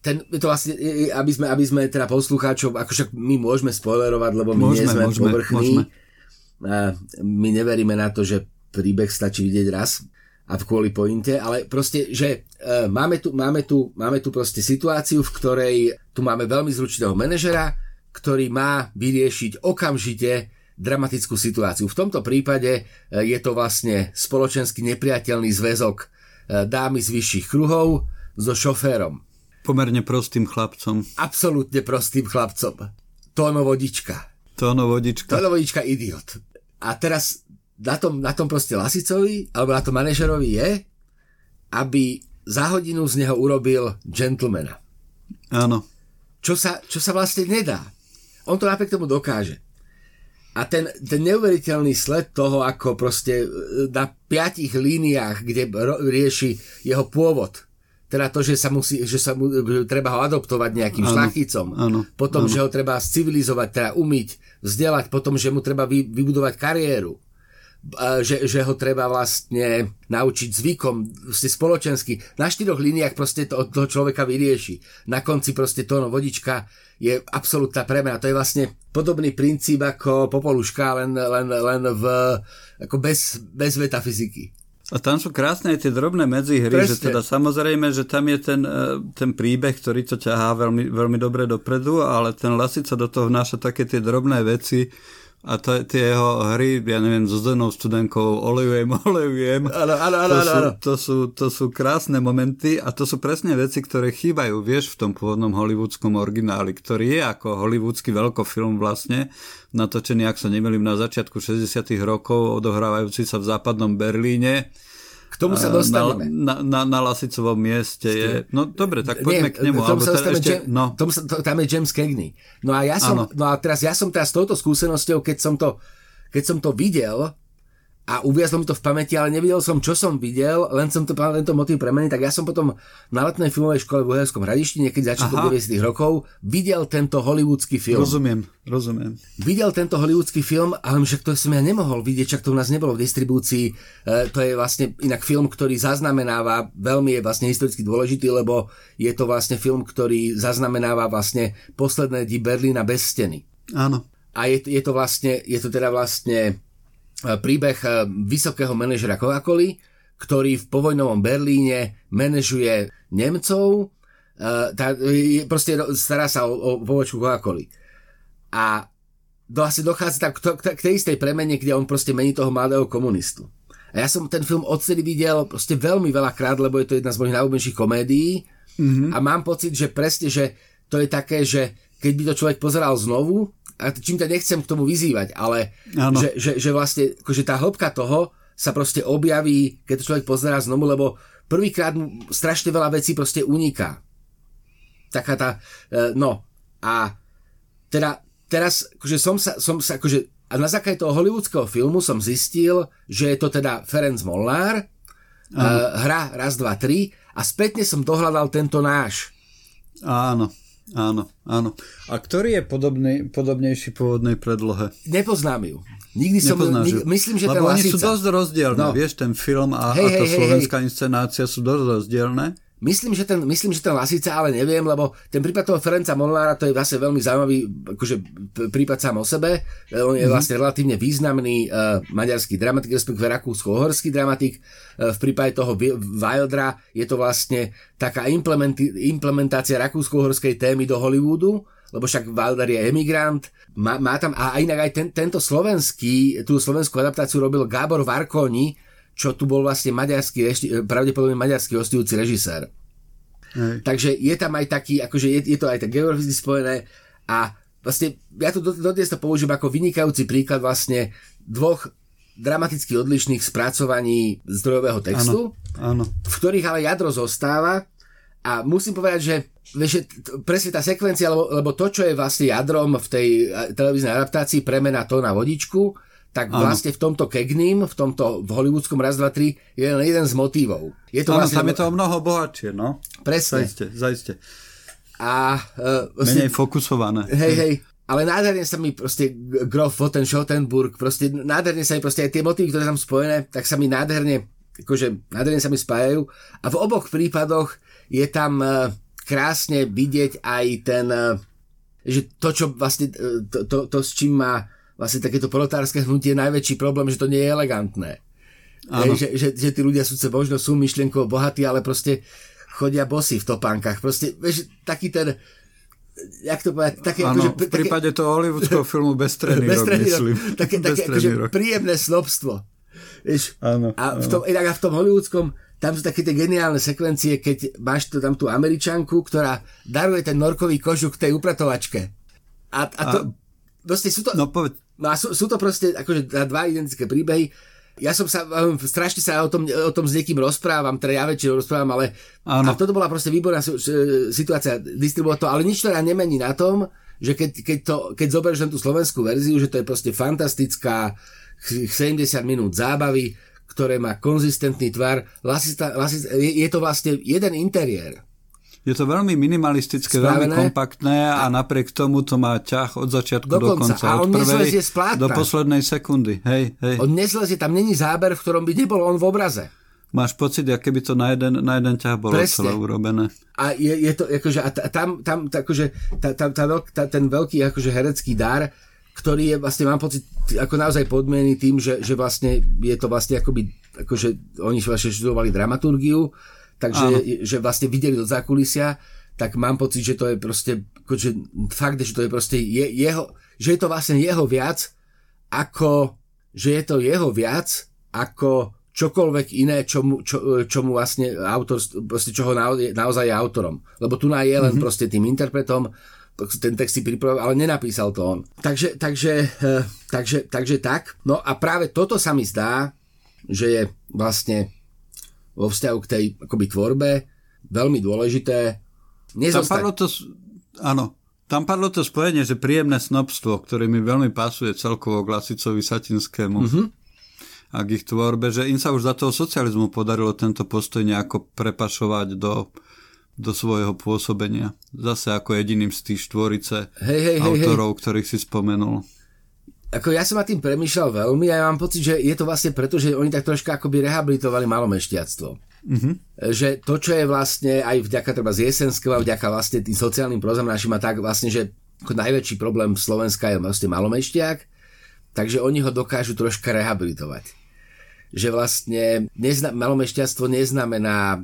Ten, to vlastne, aby sme, aby sme teda poslucháčov, akože my môžeme spoilerovať, lebo my môžeme, nie sme môžeme, povrchní. Môžeme. My neveríme na to, že príbeh stačí vidieť raz a kvôli pointe, ale proste, že e, máme tu, máme, tu, máme tu proste situáciu, v ktorej tu máme veľmi zručného manažera, ktorý má vyriešiť okamžite dramatickú situáciu. V tomto prípade e, je to vlastne spoločensky nepriateľný zväzok e, dámy z vyšších kruhov so šoférom. Pomerne prostým chlapcom. Absolútne prostým chlapcom. Tóno vodička. Tóno vodička. Tóno vodička idiot. A teraz na tom, na tom proste Lasicovi, alebo na tom manažerovi je, aby za hodinu z neho urobil gentlemana. Áno. Čo sa, čo sa vlastne nedá. On to napriek tomu dokáže. A ten, ten neuveriteľný sled toho, ako proste e, na piatich líniách, kde rieši jeho pôvod, teda to, že sa, musí, že sa mu, že treba ho adoptovať nejakým ano, šlachticom, ano, potom, ano. že ho treba civilizovať, teda umyť, vzdelať, potom, že mu treba vy, vybudovať kariéru, že, že ho treba vlastne naučiť zvykom spoločensky. Na štyroch líniách proste to, toho človeka vyrieši. Na konci proste tóno vodička je absolútna premena. To je vlastne podobný princíp ako Popoluška, len, len, len v, ako bez, bez metafyziky. A tam sú krásne aj tie drobné medzihry, Presne. že teda samozrejme, že tam je ten, e, ten príbeh, ktorý to ťahá veľmi, veľmi dobre dopredu, ale ten Lasica do toho vnáša také tie drobné veci, a to, tie jeho hry, ja neviem, so zdenou studenkou, olejujem, olejujem. Áno, áno, áno, to, sú, to, sú, to sú krásne momenty a to sú presne veci, ktoré chýbajú, vieš, v tom pôvodnom hollywoodskom origináli, ktorý je ako hollywoodsky veľkofilm vlastne, natočený, ak sa nemýlim, na začiatku 60 rokov, odohrávajúci sa v západnom Berlíne K tomu sa dostaneme. Na, na, na Lasicovom mieste je... No dobre, tak poďme Nie, k nemu. Tomu sa teda dostaneme, ešte, Jam- no, tomu sa, to, tam je James Cagney. No a ja som, no a teraz ja som teraz s touto skúsenosťou, keď som to, keď som to videl, a uviazlo mi to v pamäti, ale nevidel som, čo som videl, len som to len to motív premeniť, tak ja som potom na letnej filmovej škole v Uherskom hradišti, niekedy začiatkom Aha. 90 rokov, videl tento hollywoodský film. rozumiem, rozumiem. Videl tento hollywoodský film, ale však to som ja nemohol vidieť, čak to u nás nebolo v distribúcii. E, to je vlastne inak film, ktorý zaznamenáva, veľmi je vlastne historicky dôležitý, lebo je to vlastne film, ktorý zaznamenáva vlastne posledné dni Berlína bez steny. Áno. A je, je to vlastne, je to teda vlastne príbeh e, vysokého manažera Coca-Coly, ktorý v povojnovom Berlíne manažuje Nemcov, e, tá, je, proste stará sa o, o povočku Coca-Coly. A do, asi dochádza tak k, k tej istej premene, kde on proste mení toho mladého komunistu. A ja som ten film odtedy videl proste veľmi veľa krát, lebo je to jedna z mojich najobľúbenejších komédií mm-hmm. a mám pocit, že presne, že to je také, že keď by to človek pozeral znovu, a čím ťa nechcem k tomu vyzývať, ale Áno. že, že, že vlastne akože tá hĺbka toho sa proste objaví, keď to človek pozerá znovu, lebo prvýkrát mu strašne veľa vecí proste uniká. Taká tá, e, no a teda teraz, akože som sa, som sa akože, a na základe toho hollywoodského filmu som zistil, že je to teda Ferenc Molnár, uh, hra raz, dva, tri a spätne som dohľadal tento náš. Áno, áno, áno. A ktorý je podobný, podobnejší pôvodnej predlohe? Nepoznám ju. Nikdy som, Nepoznáš nik, ju? myslím, že Lebo oni sú Lasica. dosť rozdielne, No. vieš, ten film a, Hej, a tá hej, slovenská inscenácia sú dosť rozdielne. Myslím, že ten, myslím, že ten Lasica, ale neviem, lebo ten prípad toho Ferenca Molnára to je vlastne veľmi zaujímavý akože, prípad sám o sebe. E, On je vlastne relatívne významný uh, maďarský dramatik, respektíve rakúsko-uhorský dramatik. Uh, v prípade toho Wildra je to vlastne taká implementácia rakúsko-uhorskej témy do Hollywoodu, lebo však Wilder je emigrant. Má, má tam, a inak aj ten, tento slovenský, tú slovenskú adaptáciu robil Gábor Varkoni, čo tu bol vlastne maďarský, rešti- pravdepodobne maďarský hostujúci režisér. Hej. Takže je tam aj taký, akože je, je to aj tak geograficky spojené a vlastne ja to dodnes to použijem ako vynikajúci príklad vlastne dvoch dramaticky odlišných spracovaní zdrojového textu, Áno, áno. v ktorých ale jadro zostáva a musím povedať, že, vieš, presne tá sekvencia, lebo, lebo to, čo je vlastne jadrom v tej eh, televíznej adaptácii premena to na vodičku, tak Áno. vlastne v tomto Kegnim, v tomto v hollywoodskom raz, dva, tri, je len jeden z motívov. Je to Áno, vlastne, tam je to mnoho bohatšie, no. presne. Zaiste, zaiste. A uh, Menej fokusované. Hej, hej. Ale nádherne sa mi proste Grof Wotten Schottenburg, proste nádherne sa mi proste aj tie motívy, ktoré tam spojené, tak sa mi nádherne, akože nádherne sa mi spájajú. A v oboch prípadoch je tam uh, krásne vidieť aj ten, uh, že to, čo vlastne, uh, to, to, to, s čím má vlastne takéto proletárske hnutie najväčší problém, že to nie je elegantné. Hej, že, že, že tí ľudia súce možno sú myšlienkovo bohatí, ale proste chodia bosy v topánkach. Proste, vieš, taký ten, jak to povedať, také, Áno, akože, v prípade toho hollywoodského filmu rok, bezstredný rok, myslím. také, také akože rok. príjemné snobstvo. Vieš, Áno, a v tom, a v tom hollywoodskom tam sú také tie geniálne sekvencie, keď máš tu, tam tú američanku, ktorá daruje ten norkový kožuk tej upratovačke. A, a to, a, proste sú to, No povedz, No a sú, sú to proste akože dva identické príbehy. Ja som sa, um, strašne sa o tom, o tom s niekým rozprávam, teda ja väčšinou rozprávam, ale Áno. a toto bola proste výborná si- situácia distribuovať to, ale nič to nemení na tom, že keď, keď, to, keď zoberieš len tú slovenskú verziu, že to je proste fantastická ch- 70 minút zábavy, ktoré má konzistentný tvar. Lasista, lasista, je, je to vlastne jeden interiér. Je to veľmi minimalistické, veľmi Spravené. kompaktné a napriek tomu to má ťah od začiatku do, Do konca. A on od prvej do poslednej sekundy. Hej, hej. On nezlezie, tam není záber, v ktorom by nebol on v obraze. Máš pocit, ako keby to na jeden, na jeden ťah bolo Presne. celé urobené. A je, je to akože, a tam, tam akože, tá, tá, tá veľk, tá, ten veľký akože herecký dar, ktorý je vlastne, mám pocit, ako naozaj podmienený tým, že, že vlastne je to vlastne akoby, akože oni vlastne študovali dramaturgiu, takže že vlastne videli do zákulisia, tak mám pocit, že to je proste, akože fakt, že to je proste je, jeho, že je to vlastne jeho viac, ako, že je to jeho viac, ako čokoľvek iné, čo mu, čo, čo mu vlastne autor, proste čoho naozaj, naozaj je autorom. Lebo tu je len mm-hmm. proste tým interpretom, ten text si pripravil, ale nenapísal to on. Takže, takže, eh, takže, takže tak. No a práve toto sa mi zdá, že je vlastne vo vzťahu k tej akoby tvorbe, veľmi dôležité. Nezostať... Tam padlo to, áno, tam padlo to spojenie, že príjemné snobstvo, ktoré mi veľmi pasuje celkovo k Lasicovi Satinskému. Mm-hmm. A k ich tvorbe, že im sa už za toho socializmu podarilo tento postoj nejako prepašovať do, do svojho pôsobenia. Zase ako jediným z tých štvorice hej, hej, autorov, hej. ktorých si spomenul. Ako ja som nad tým premýšľal veľmi a ja mám pocit, že je to vlastne preto, že oni tak troška akoby rehabilitovali malomešťactvo. Mm-hmm. Že to, čo je vlastne aj vďaka treba z Jesenského vďaka vlastne tým sociálnym prozam našim a tak vlastne, že ako najväčší problém Slovenska je vlastne malomešťak, takže oni ho dokážu troška rehabilitovať že vlastne nezna- malomešťastvo neznamená e,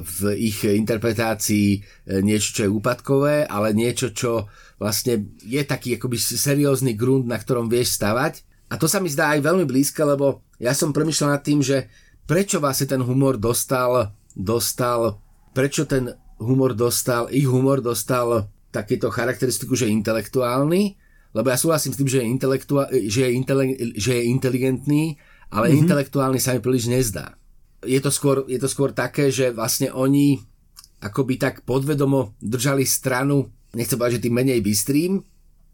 v ich interpretácii e, niečo, čo je úpadkové, ale niečo, čo vlastne je taký akoby seriózny grunt, na ktorom vieš stavať. A to sa mi zdá aj veľmi blízke, lebo ja som premyšľal nad tým, že prečo vlastne ten humor dostal, dostal, prečo ten humor dostal, ich humor dostal takéto charakteristiku, že je intelektuálny, lebo ja súhlasím s tým, že je, že je, intele- že je inteligentný, ale mm-hmm. intelektuálny sa mi príliš nezdá. Je to, skôr, je to skôr také, že vlastne oni akoby tak podvedomo držali stranu, nechcem povedať, že tým menej bystrým,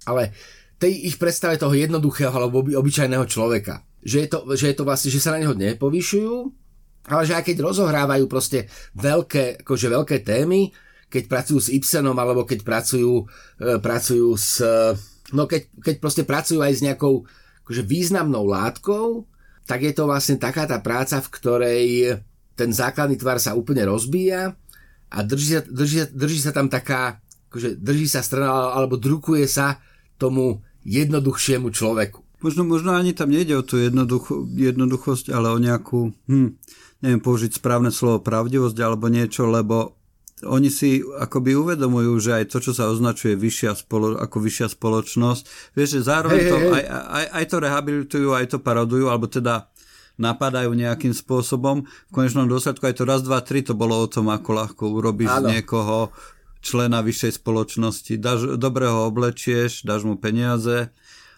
ale tej ich predstave toho jednoduchého alebo oby, obyčajného človeka. Že je, to, že je to vlastne, že sa na neho nepovyšujú, ale že aj keď rozohrávajú proste veľké, akože veľké témy, keď pracujú s Ibsenom alebo keď pracujú, e, pracujú s... No keď, keď proste pracujú aj s nejakou akože významnou látkou, tak je to vlastne taká tá práca, v ktorej ten základný tvar sa úplne rozbíja a drží drží, drží sa tam taká, akože drží sa strana alebo drukuje sa tomu jednoduchšiemu človeku. Možno, možno ani tam nejde o tú jednoducho, jednoduchosť, ale o nejakú, hm, neviem použiť správne slovo pravdivosť alebo niečo, lebo oni si akoby uvedomujú, že aj to, čo sa označuje vyššia spolo, ako vyššia spoločnosť, vieš, že zároveň hey, to, hey, Aj, aj, aj to rehabilitujú, aj to parodujú, alebo teda napadajú nejakým spôsobom. V konečnom dôsledku aj to raz, dva, tri to bolo o tom, ako ľahko urobíš z niekoho člena vyššej spoločnosti. Dáš, dobre ho oblečieš, dáš mu peniaze,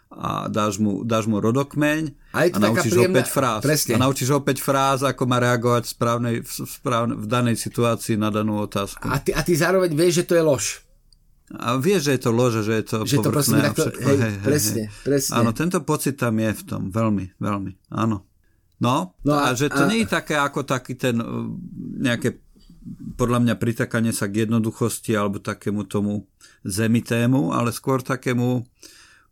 a dáš mu, dáš mu rodokmeň a, a naučíš príjemná... opäť fráz. Presne. A naučíš opäť fráz, ako má reagovať v, správnej, v, správnej, v danej situácii na danú otázku. A ty, a ty zároveň vieš, že to je lož. A vieš, že je to lož, že je to že to prosím, všetko. Hej, hej, presne, hej. presne. Áno, tento pocit tam je v tom, veľmi, veľmi, áno. No, no a, a že to a... nie je také ako taký ten uh, nejaké podľa mňa pritakanie sa k jednoduchosti alebo takému tomu zemitému, ale skôr takému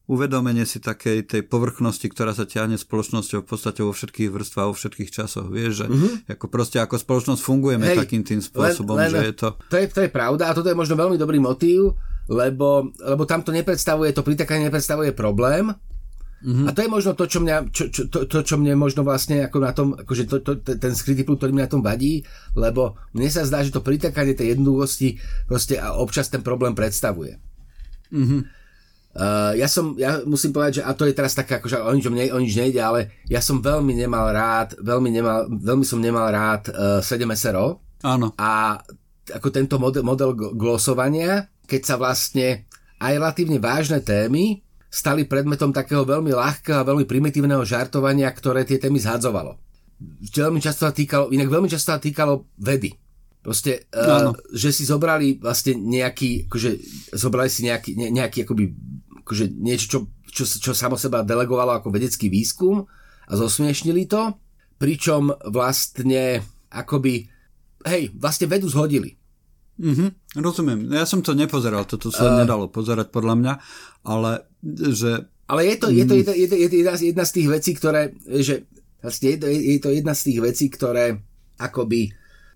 uvedomenie si takej tej povrchnosti, ktorá sa ťahne spoločnosťou v podstate vo všetkých vrstvách, vo všetkých časoch. Vieš, že mm-hmm. ako proste ako spoločnosť fungujeme Hej, takým tým spôsobom, len, len, že je to... To je, to je pravda a toto je možno veľmi dobrý motív, lebo, lebo tam to nepredstavuje, to pritakanie nepredstavuje problém, Mm-hmm. A to je možno to, čo mňa, čo, čo, to, to, čo mne možno vlastne ako na tom, akože to, to, ten skrytý plúd, ktorý mi na tom vadí, lebo mne sa zdá, že to pritakanie tej jednoduchosti proste a občas ten problém predstavuje. Mm-hmm. Uh, ja som, ja musím povedať, že a to je teraz také, akože o nič, o nič nejde, ale ja som veľmi nemal rád, veľmi, nemal, veľmi som nemal rád uh, 7 SRO. Áno. A ako tento model, model glosovania, keď sa vlastne aj relatívne vážne témy stali predmetom takého veľmi ľahkého a veľmi primitívneho žartovania, ktoré tie témy zhadzovalo. Veľmi často sa týkalo, inak veľmi často sa týkalo vedy. Proste, uh, že si zobrali vlastne nejaký, akože zobrali si nejaký, ne, nejaký akoby akože niečo, čo, čo, čo samo seba delegovalo ako vedecký výskum a zosmiešnili to, pričom vlastne akoby, hej, vlastne vedu zhodili. Mm-hmm, rozumiem. Ja som to nepozeral, toto sa uh, nedalo pozerať podľa mňa, ale že... Ale je to, je to, je to, je to, je to jedna, jedna z tých vecí, ktoré, že vlastne je to, je to jedna z tých vecí, ktoré akoby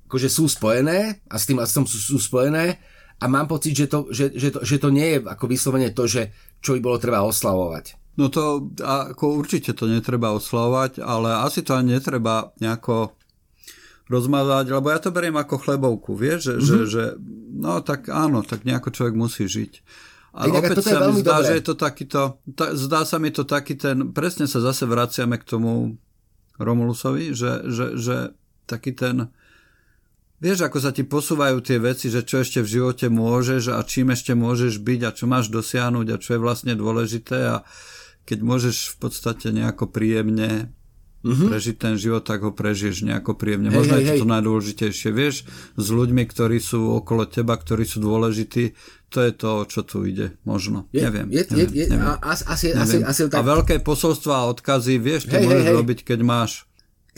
akože sú spojené a s tým, a s tým sú, sú spojené a mám pocit, že to, že, že, to, že to nie je ako vyslovene to, že čo by bolo treba oslavovať. No to ako určite to netreba oslavovať, ale asi to ani netreba nejako rozmazať, lebo ja to beriem ako chlebovku, vieš, že, mm-hmm. že, mhm. že no tak áno, tak nejako človek musí žiť. A Inak, opäť sa mi zdá, dobré. že je to takýto, ta, zdá sa mi to taký ten, presne sa zase vraciame k tomu Romulusovi, že, že, že taký ten, vieš, ako sa ti posúvajú tie veci, že čo ešte v živote môžeš a čím ešte môžeš byť a čo máš dosiahnuť a čo je vlastne dôležité a keď môžeš v podstate nejako príjemne mm-hmm. prežiť ten život, tak ho prežiješ nejako príjemne. Hej, Možno hej, je to, to najdôležitejšie. Vieš, s ľuďmi, ktorí sú okolo teba, ktorí sú dôležití, to je to, čo tu ide. Možno. Je, neviem. Je, neviem, je, neviem, a, asi, neviem. Asi, asi, tak... a veľké posolstva a odkazy, vieš, to hej, môžeš hej, hej. robiť, keď máš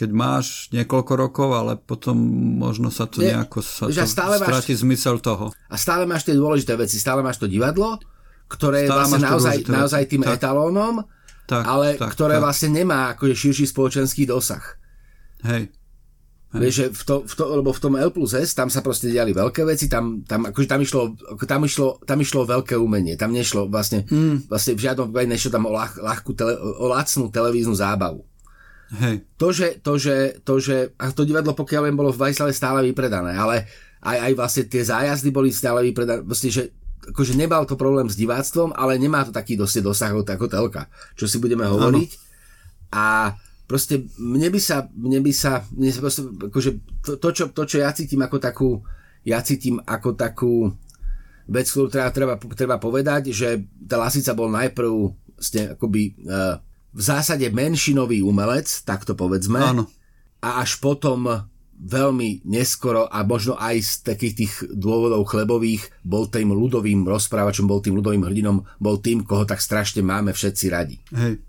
keď máš niekoľko rokov, ale potom možno sa to Nie, nejako sa to stále stratí máš, zmysel toho. A stále máš tie dôležité veci, stále máš to divadlo, ktoré stále je vlastne naozaj, naozaj tým tak. etalónom, tak, ale tak, ktoré tak. vlastne nemá akože širší spoločenský dosah. Hej. Hej. Vieš, že v to, v to, lebo v tom L plus S, tam sa proste diali veľké veci, tam, tam, akože tam, išlo, tam, išlo, tam išlo veľké umenie, tam nešlo vlastne, mm. vlastne v žiadnom prípade nešlo tam o, ľah, ľahkú tele, o lacnú televíznu zábavu. Hej. To, že, to, že, to, že, a to divadlo, pokiaľ viem, bolo v Vajslave stále vypredané, ale aj, aj vlastne tie zájazdy boli stále vypredané, vlastne, že akože nebal to problém s diváctvom, ale nemá to taký dosť dosah ako telka, čo si budeme hovoriť. Ano. A proste mne by sa, mne by sa, mne sa proste, akože to, to, čo, to, čo ja cítim ako takú, ja cítim ako takú vec, ktorú treba, treba, treba povedať, že tá Lasica bol najprv ste, akoby, uh, v zásade menšinový umelec, tak to povedzme. Áno. A až potom veľmi neskoro a možno aj z takých tých dôvodov chlebových bol tým ľudovým rozprávačom, bol tým ľudovým hrdinom, bol tým, koho tak strašne máme všetci radi. Hej.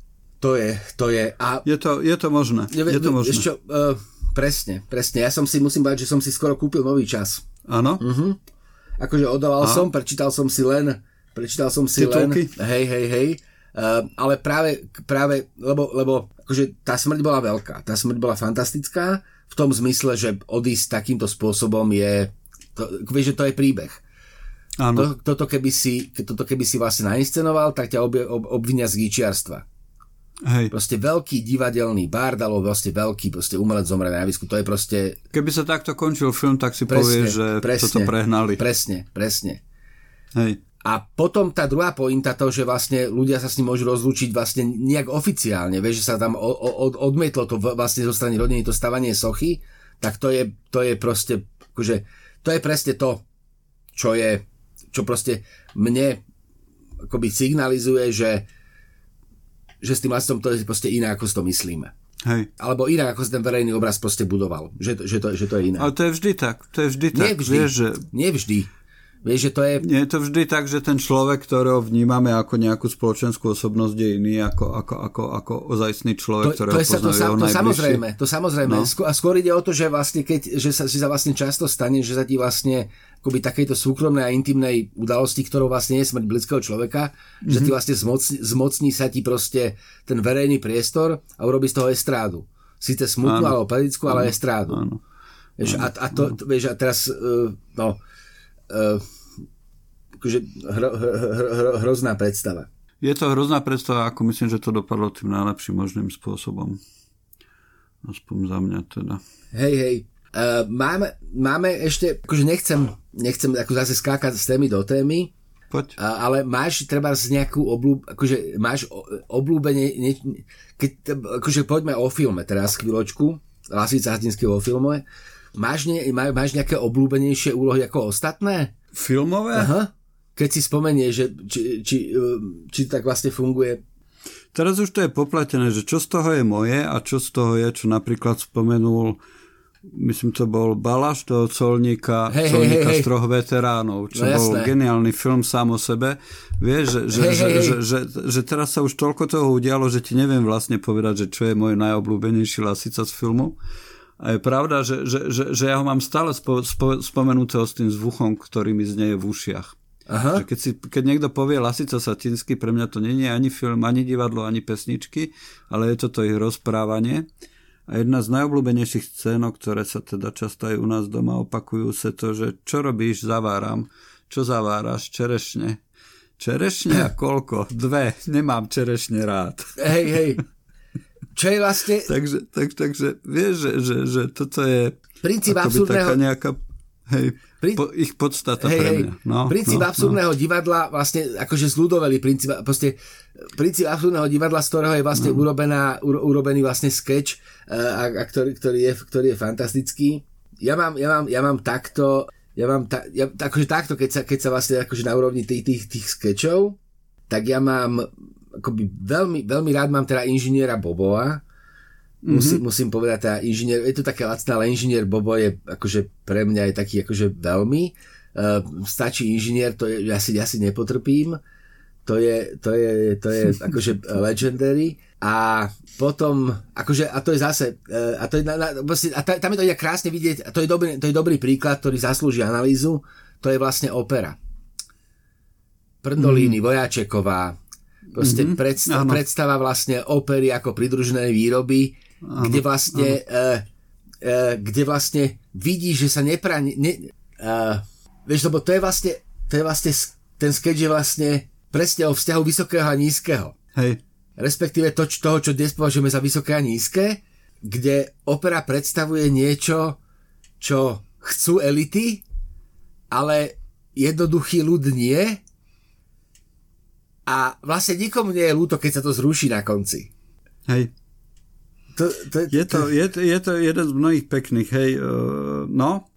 To je, to je. A... Je, to, je to možné. Je, je to možné. Čo, uh, presne, presne. Ja som si, musím povedať, že som si skoro kúpil nový čas. Áno? Uh-huh. Akože oddával a? som, prečítal som si len, prečítal som si Titulky? len, hej, hej, hej, Uh, ale práve, práve lebo, lebo akože tá smrť bola veľká, tá smrť bola fantastická, v tom zmysle, že odísť takýmto spôsobom je, to, vieš, že to je príbeh. Áno. To, toto, keby si, toto keby si vlastne nainscenoval, tak ťa ob, ob, obvinia z gíčiarstva. Hej. Proste veľký divadelný bardalo, vlastne veľký proste umelec zomre na javisku. To je proste... Keby sa takto končil film, tak si presne, povieš, že presne, toto prehnali. Presne, presne. Hej. A potom tá druhá pointa to, že vlastne ľudia sa s ním môžu rozlúčiť vlastne nejak oficiálne, vieš, že sa tam od, odmietlo to vlastne zo strany rodiny to stavanie sochy, tak to je, to je proste, akože, to je presne to, čo je, čo proste mne akoby signalizuje, že, že s tým vlastnom to je proste iné, ako si to myslíme. Hej. Alebo iné, ako sa ten verejný obraz proste budoval. Že, že, to, že to je iné. Ale to je vždy tak. To je vždy tak. Nevždy. Vieš, že... Nevždy. Vieš, že to je... Je to vždy tak, že ten človek, ktorého vnímame ako nejakú spoločenskú osobnosť, je iný ako, ako, ako, ako ozajstný človek, to, ktorého to je, to, sa, to samozrejme, to samozrejme. No. A skôr ide o to, že vlastne keď, že sa, že sa vlastne často stane, že sa ti vlastne akoby takejto súkromnej a intimnej udalosti, ktorou vlastne je smrť blízkeho človeka, mm-hmm. že ti mhm. vlastne zmocní, zmocní sa ti proste ten verejný priestor a urobí z toho estrádu. Síce smutnú, alebo politickú, ale estrádu. Áno. Vieš, a, a, to, vieš, a teraz, uh, no, akože hro, hro, hro, hrozná predstava. Je to hrozná predstava, ako myslím, že to dopadlo tým najlepším možným spôsobom. Aspoň za mňa teda. Hej, hej. Uh, máme, máme ešte, akože nechcem, nechcem ako zase skákať z témy do témy, Poď. Uh, ale máš treba z nejakú oblúb, akože máš oblúbenie, ne, keď, akože poďme o filme teraz chvíľočku, Lasica Hadinského o filme, Máš, ne, má, máš nejaké obľúbenejšie úlohy ako ostatné? Filmové? Aha. Keď si spomenieš, že, či, či, či to tak vlastne funguje. Teraz už to je popletené, že čo z toho je moje a čo z toho je, čo napríklad spomenul myslím, to bol Balaš toho colníka, hey, colníka hey, hey, z troch veteránov, čo no, bol jasné. geniálny film sám o sebe. Vieš, že, že, hey, že, hey, že, že, že teraz sa už toľko toho udialo, že ti neviem vlastne povedať, že čo je môj najobľúbenejší lasica z filmu. A je pravda, že, že, že, že ja ho mám stále spo, spo, spomenutého s tým zvuchom, ktorý mi znieje v ušiach. Aha. Že keď, si, keď niekto povie Lasica Satinsky, pre mňa to nie je ani film, ani divadlo, ani pesničky, ale je to to ich rozprávanie. A jedna z najobľúbenejších scénok, ktoré sa teda často aj u nás doma opakujú, sa to, že čo robíš, zaváram. Čo zaváraš? Čerešne. Čerešne a koľko? Dve. Nemám čerešne rád. Hej, hej. Čo je vlastne... takže, tak, takže vieš, že, že, že toto je princíp absurdného... taká nejaká hej, Pri... po, ich podstata hej, pre mňa. No, princíp no, absurdného no. divadla, vlastne akože zľudoveli princíp, proste, princíp absurdného divadla, z ktorého je vlastne no. urobená, uro, urobený vlastne sketch, a, a ktorý, ktorý, je, ktorý je fantastický. Ja mám, ja mám, ja mám takto, ja mám ta, ja, akože takto, keď sa, keď sa vlastne akože na úrovni tých, tých, tých skečov, tak ja mám akoby veľmi, veľmi rád mám teda inžiniera Bobova, Mm-hmm. Musím, musím povedať, tá inžinier, je to také lacné, ale inžinier Bobo je akože pre mňa je taký akože veľmi. Uh, stačí inžinier, to je, ja si, ja si nepotrpím. To je, to je, to je akože legendary. A potom, akože, a to je zase, uh, a, to je, na, na, vlastne, a tam je to krásne vidieť, a to je, dobrý, to je dobrý príklad, ktorý zaslúži analýzu, to je vlastne opera. Prdolíny, mm. Vojačeková, proste mm-hmm. predstav, predstava vlastne opery ako pridružené výroby, ano, kde vlastne uh, uh, kde vlastne vidí, že sa nepra... Ne, uh, vieš, lebo to je vlastne to je vlastne ten sketch je vlastne presne o vzťahu vysokého a nízkeho. Hej. Respektíve to, toho, čo dnes považujeme za vysoké a nízke, kde opera predstavuje niečo, čo chcú elity, ale jednoduchý ľud nie a vlastne nikomu nie je ľúto, keď sa to zruší na konci. Hej. To, to, je, to, je, to, je to jeden z mnohých pekných, hej, uh, no.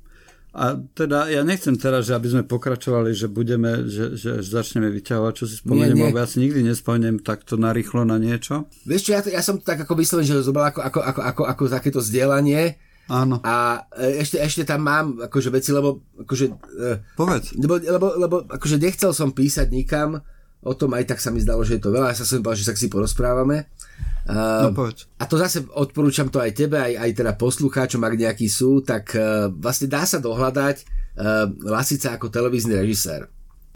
A teda ja nechcem teraz, že aby sme pokračovali, že budeme, že, že začneme vyťahovať, čo si spomeniem, lebo ja si nikdy nespomeniem takto narýchlo na niečo. Vieš čo, ja, to, ja som to tak ako vysloven, že zobral ako, ako, ako, ako, ako takéto zdieľanie, Áno. A e, ešte, ešte tam mám akože veci, lebo akože, e, Povedz. Lebo, lebo, lebo akože nechcel som písať nikam, o tom aj tak sa mi zdalo, že je to veľa, ja sa som povedal, že sa si porozprávame. Uh, no, a to zase odporúčam to aj tebe, aj, aj teda poslucháčom, ak nejakí sú, tak uh, vlastne dá sa dohľadať uh, Lasica ako televízny režisér.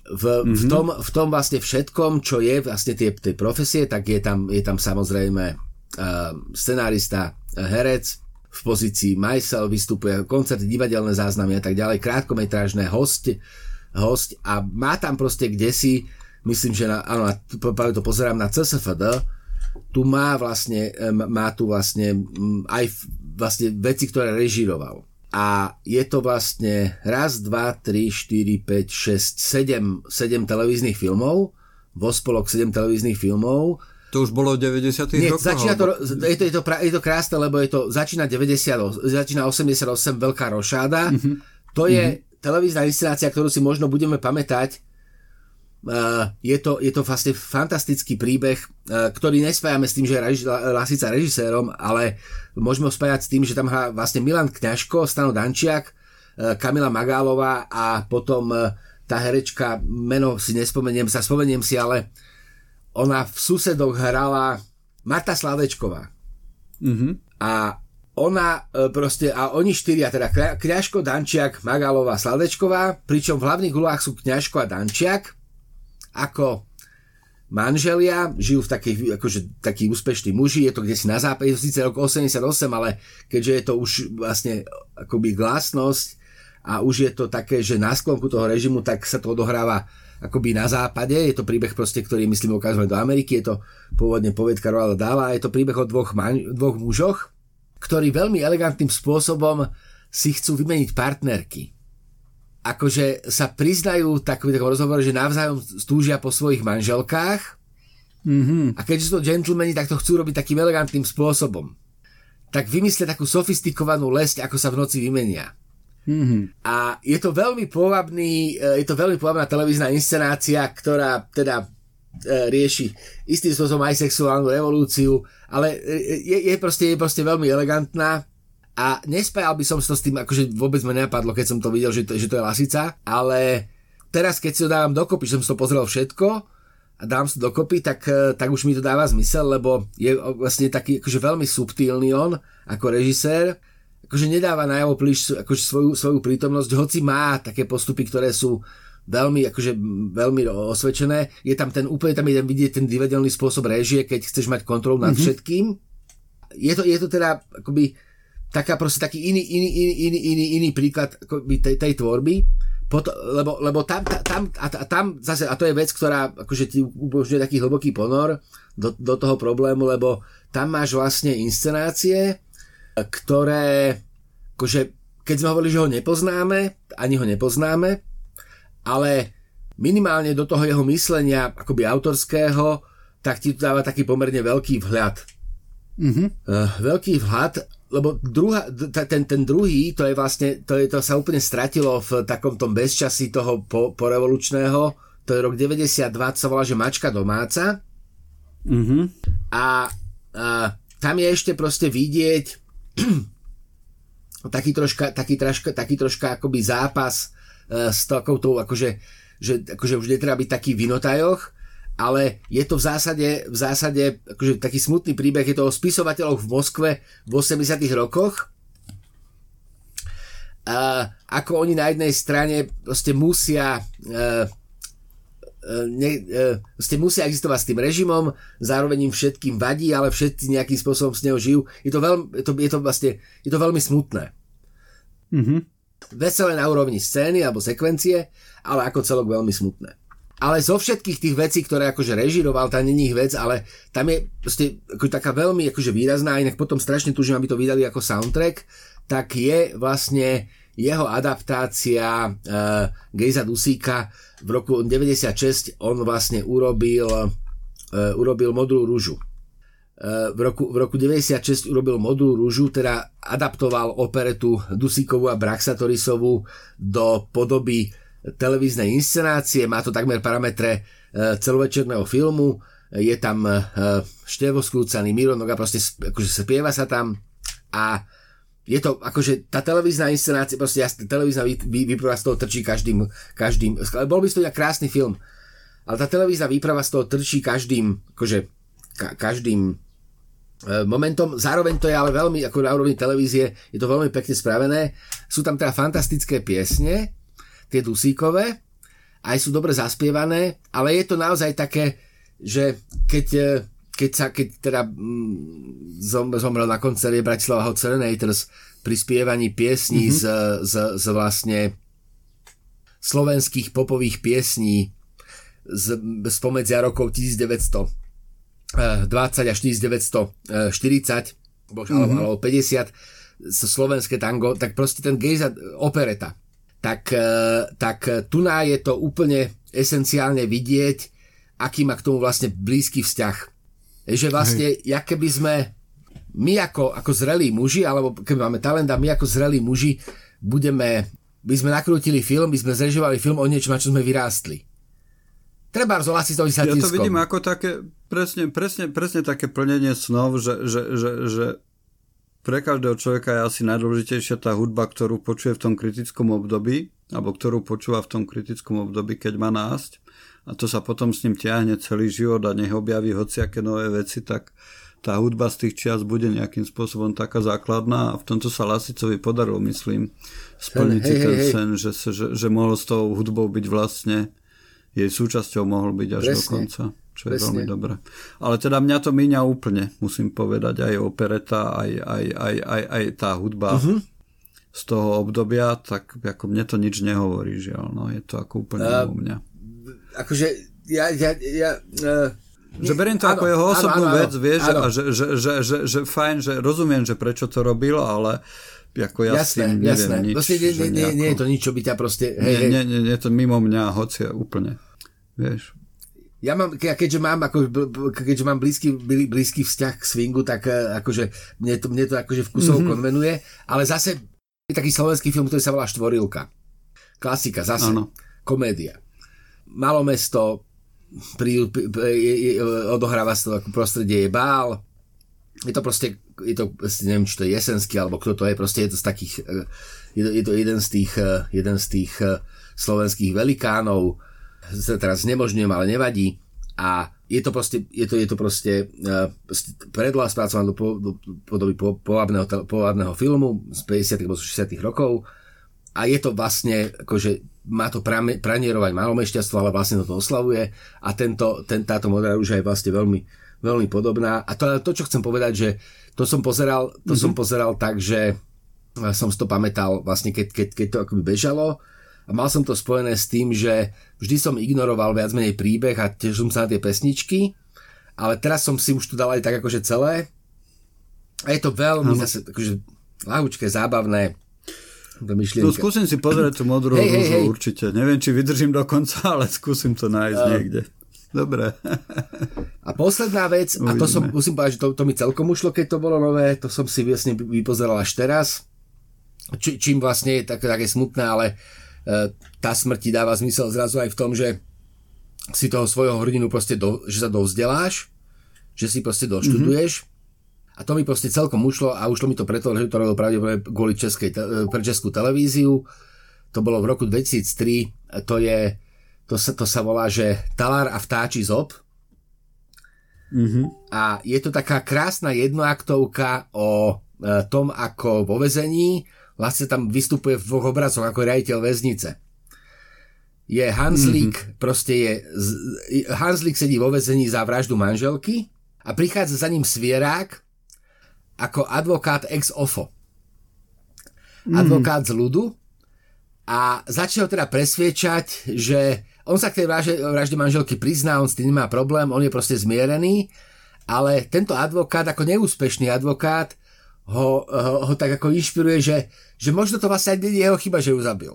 V, mm-hmm. v, mhm. tom, v tom vlastne všetkom, čo je vlastne tie, tie profesie, tak je tam, je tam samozrejme uh, scenárista, herec, v pozícii majsel, vystupuje koncerty, divadelné záznamy a tak ďalej, krátkometrážne host, host a má tam proste kde si myslím, že na, áno, práve to pozerám na CSFD, tu má vlastne, má tu vlastne aj vlastne veci, ktoré režiroval. A je to vlastne raz, dva, tri, štyri, päť, šesť, sedem, sedem televíznych filmov, vo spolok sedem televíznych filmov. To už bolo v 90 Nie, rokoch? Začína to, je, to, je, to, je to krásne, lebo je to, začína 90, začína 88 Veľká rošáda. Mm-hmm. To je mm-hmm. televízna inscenácia, ktorú si možno budeme pamätať je to, je to vlastne fantastický príbeh, ktorý nespájame s tým, že je Lasica režisérom, ale môžeme ho spájať s tým, že tam hrá vlastne Milan Kňažko, Stano Dančiak, Kamila Magálová a potom tá herečka, meno si nespomeniem, sa spomeniem si, ale ona v susedoch hrala Marta Slavečková. Mm-hmm. A ona proste, a oni štyria, teda Kňažko, Dančiak, Magálová, Sladečková, pričom v hlavných úlohách sú Kňažko a Dančiak ako manželia, žijú v takej, akože takí úspešní muži, je to kde si na západe, síce rok 88, ale keďže je to už vlastne akoby glasnosť a už je to také, že na sklonku toho režimu, tak sa to odohráva akoby na západe, je to príbeh proste, ktorý myslím ukázali do Ameriky, je to pôvodne povedka Royal Dála, je to príbeh o dvoch, man, dvoch mužoch, ktorí veľmi elegantným spôsobom si chcú vymeniť partnerky akože sa priznajú takový takom rozhovor, že navzájom stúžia po svojich manželkách mm-hmm. a keďže sú to gentlemani, tak to chcú robiť takým elegantným spôsobom. Tak vymyslia takú sofistikovanú lesť, ako sa v noci vymenia. Mm-hmm. A je to veľmi pôvabný, e, je to veľmi pôvabná televízna inscenácia, ktorá teda e, rieši istým spôsobom aj sexuálnu revolúciu, ale e, je, je, proste, je proste veľmi elegantná a nespájal by som to s tým, akože vôbec ma nenapadlo, keď som to videl, že to, že to je lasica, ale teraz, keď si to dávam dokopy, že som si to pozrel všetko a dám si to dokopy, tak, eh, tak už mi to dáva zmysel, lebo je vlastne taký akože veľmi subtilný on ako režisér, akože nedáva najavo príliš akože svoju, svoju prítomnosť, hoci má také postupy, ktoré sú veľmi, akože veľmi osvedčené. Je tam ten úplne, tam je vidieť ten divadelný spôsob režie, keď chceš mať kontrolu nad mm-hmm. všetkým. Je to, je to teda akoby taká proste taký iný, iný, iný, iný, iný, iný príklad tej, tej tvorby, Poto, lebo, lebo tam, tam, a, a tam zase, a to je vec, ktorá akože ti umožňuje taký hlboký ponor do, do toho problému, lebo tam máš vlastne inscenácie, ktoré, akože, keď sme hovorili, že ho nepoznáme, ani ho nepoznáme, ale minimálne do toho jeho myslenia, akoby autorského, tak ti to dáva taký pomerne veľký vhľad. Mm-hmm. Uh, veľký vhľad lebo druhá, ten, ten druhý, to je vlastne, to, je, to sa úplne stratilo v takom tom bezčasí toho po, porevolučného, to je rok 92, to sa volá, že Mačka domáca. Mm-hmm. A, a tam je ešte proste vidieť taký troška, taký troška, taký troška akoby zápas uh, s takoutou, akože, že, akože už netreba byť taký v ale je to v zásade, v zásade akože taký smutný príbeh, je to o spisovateľoch v Moskve v 80 rokoch, a ako oni na jednej strane proste musia uh, ne, uh, musia existovať s tým režimom, zároveň im všetkým vadí, ale všetci nejakým spôsobom s neho žijú. Je to, veľmi, je to, je to, vlastne, je to veľmi smutné. Mm-hmm. Veselé na úrovni scény alebo sekvencie, ale ako celok veľmi smutné. Ale zo všetkých tých vecí, ktoré akože režiroval, tá není ich vec, ale tam je proste ako taká veľmi akože výrazná, inak potom strašne tužím, aby to vydali ako soundtrack, tak je vlastne jeho adaptácia uh, Gejza Dusíka v roku 96 on vlastne urobil, uh, urobil modrú rúžu. Uh, v, roku, v roku 96 urobil modrú rúžu, teda adaptoval operetu Dusíkovú a Braxatorisovú do podoby televíznej inscenácie, má to takmer parametre uh, celovečerného filmu, je tam uh, števoskrúcaný Mironok a proste akože spieva sa tam a je to akože tá televízna inscenácia, proste jasne, televízna výprava z toho trčí každým, každým, bol by to ja krásny film, ale tá televízna výprava z toho trčí každým, akože ka, každým e, momentom, zároveň to je ale veľmi, ako na úrovni televízie, je to veľmi pekne spravené, sú tam teda fantastické piesne, tie dusíkové, aj sú dobre zaspievané, ale je to naozaj také, že keď e, keď sa, keď teda mm, zom, zomrel na koncerte Bratislava Hot Serenators pri spievaní piesní mm-hmm. z, z, z vlastne slovenských popových piesní z, spomedzia rokov 1920 eh, až 1940 bož, mm-hmm. alebo, alebo 50 slovenské tango, tak proste ten gejza opereta tak, eh, tak tu je to úplne esenciálne vidieť, aký má k tomu vlastne blízky vzťah že vlastne, Hej. ja keby sme my ako, ako zrelí muži, alebo keby máme talent a my ako zrelí muži budeme, by sme nakrútili film, by sme zrežovali film o niečom, na čo sme vyrástli. Treba rozhlásiť to Ja to vidím ako také, presne, presne, presne také plnenie snov, že, že, že, že pre každého človeka je asi najdôležitejšia tá hudba, ktorú počuje v tom kritickom období, alebo ktorú počúva v tom kritickom období, keď má násť. A to sa potom s ním ťahne celý život a nech objaví hociaké nové veci, tak tá hudba z tých čias bude nejakým spôsobom taká základná. A v tomto sa Lasicovi podarilo, myslím, splniť si ten hej, sen, že, že, že mohol s tou hudbou byť vlastne jej súčasťou mohol byť až Presne. do konca čo je Presne. veľmi dobré. Ale teda mňa to míňa úplne, musím povedať, aj opereta, aj, aj, aj, aj, aj tá hudba uh-huh. z toho obdobia, tak ako mne to nič nehovorí, žiaľ, no je to ako úplne uh, u mňa akože ja, ja, ja uh, že beriem to áno, ako jeho osobnú áno, áno, vec, vieš, áno. a že, že, že, že, že fajn, že rozumiem, že prečo to robil, ale ako ja jasné, s tým neviem jasné. nič. Proste nie, nie, nie, nie je to nič, čo by ťa proste... Hej, nie, nie, nie, nie, je to mimo mňa, hoci úplne, vieš. Ja mám, keďže mám, ako, keďže mám blízky, blízky vzťah k swingu, tak e, akože mne to, mne to akože vkusovo mm-hmm. konvenuje, ale zase je taký slovenský film, ktorý sa volá Štvorilka. Klasika, zase. Ano. Komédia malomesto, pri, pri, odohráva sa to ako prostredie je bál, je to proste, je to, neviem, či to je jesenský, alebo kto to je, proste je to z takých, e, je to, je to jeden z tých, e, jeden z tých slovenských velikánov, teraz znemožňujem, ale nevadí, a je to proste, je to, je to proste, uh, predloha spracovaná do, do podoby po, pohľadného filmu z 50. alebo 60. rokov a je to vlastne akože má to pranierovať malomešťastvo, ale vlastne to oslavuje a tento, ten, táto modrá rúža je vlastne veľmi, veľmi podobná. A to, to, čo chcem povedať, že to som pozeral, to mm-hmm. som pozeral tak, že som si to pamätal vlastne, keď, keď, keď to akoby bežalo a mal som to spojené s tým, že vždy som ignoroval viac menej príbeh a tiež som sa na tie pesničky, ale teraz som si už to dal aj tak akože celé a je to veľmi ano. zase akože ľahučké, zábavné, No skúsim si pozrieť tú modrú hey, rúžu hey, hey. určite. Neviem, či vydržím do konca, ale skúsim to nájsť uh, niekde. Dobre. a posledná vec, Uvidíme. a to som, musím povedať, že to, to mi celkom ušlo, keď to bolo nové, to som si vlastne vypozeral až teraz, či, čím vlastne je tak, také smutné, ale tá smrti dáva zmysel zrazu aj v tom, že si toho svojho hrdinu proste, do, že sa dovzdeláš, že si proste doštuduješ mm-hmm. A to mi proste celkom ušlo a ušlo mi to preto, že to robil pravdepodobne kvôli českej, pre českú televíziu. To bolo v roku 2003. To je, to sa, to sa volá, že Talár a vtáči zob. Mm-hmm. A je to taká krásna jednoaktovka o e, tom, ako vo vezení vlastne tam vystupuje v dvoch obrazoch ako riaditeľ väznice je Hanslík, mm-hmm. proste je, Hanslík sedí vo vezení za vraždu manželky a prichádza za ním svierák ako advokát ex ofo. Mm. Advokát z ľudu a začne ho teda presviečať, že on sa k tej vražde, vražde manželky prizná, on s tým nemá problém, on je proste zmierený, ale tento advokát, ako neúspešný advokát, ho, ho, ho tak ako inšpiruje, že, že možno to vlastne aj nie je jeho chyba, že ju zabil.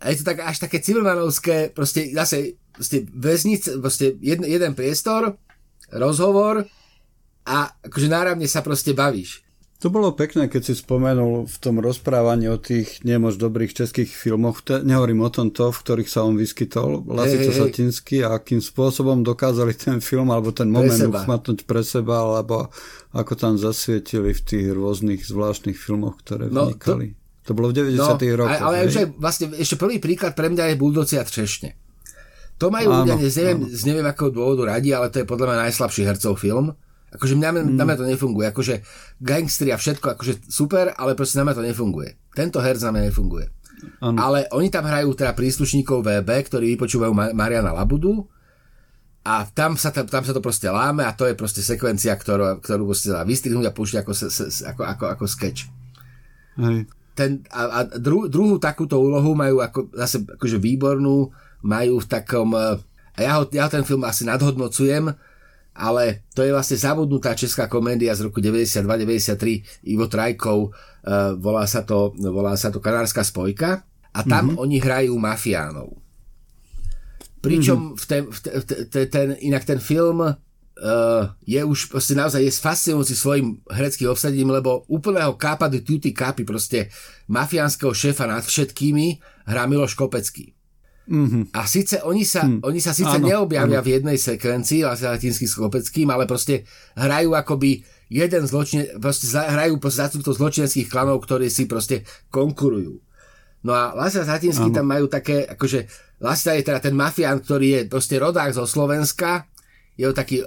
A je to tak až také civilmanovské, proste zase proste väznic, proste jeden, jeden priestor, rozhovor a akože náravne sa proste bavíš. To bolo pekné, keď si spomenul v tom rozprávaní o tých nemož dobrých českých filmoch, te, nehovorím o tom to, v ktorých sa on vyskytol, Lasico hey, Satinsky a akým spôsobom dokázali ten film alebo ten moment uchmatnúť pre seba, alebo ako tam zasvietili v tých rôznych zvláštnych filmoch, ktoré no, vnikali. To, to bolo v 90. No, rokoch. Ale, už aj, vlastne ešte prvý príklad pre mňa je Buldoci a Třešne. To majú áno, ľudia, neviem, z neviem akého dôvodu radi, ale to je podľa mňa najslabší hercov film. Akože mňa, mm. na mňa to nefunguje. Akože gangstri a všetko, akože super, ale proste na mňa to nefunguje. Tento herc na mňa nefunguje. Ano. Ale oni tam hrajú teda príslušníkov VB, ktorí vypočúvajú Mariana Labudu a tam sa, tam, tam sa to proste láme a to je proste sekvencia, ktorú, ktorú proste dá vystrihnúť a púšťať ako, ako, ako, ako sketch. Hej ten, a, a dru, druhú takúto úlohu majú ako, zase akože výbornú, majú v takom, e, a ja ho, ja ten film asi nadhodnocujem, ale to je vlastne zabudnutá česká komédia z roku 92-93 Ivo Trajkov, uh, volá, sa to, volá sa to Kanárska spojka a tam mm-hmm. oni hrajú mafiánov. Pričom mm-hmm. v ten, v ten, v ten, ten, inak ten film uh, je už proste naozaj je fascinujúci svojim hereckým obsadením, lebo úplného kápa do tuty kápy, proste mafiánskeho šéfa nad všetkými hrá Miloš Kopecký. Mm-hmm. A síce oni sa, mm. oni sa síce áno, neobjavia áno. v jednej sekvencii latinský s Kopeckým, ale proste hrajú akoby jeden zločine, proste hrajú zástupcov zločineckých klanov, ktorí si proste konkurujú. No a Lasa Zatinsky tam majú také, akože Lasa je teda ten mafián, ktorý je proste rodák zo Slovenska, je taký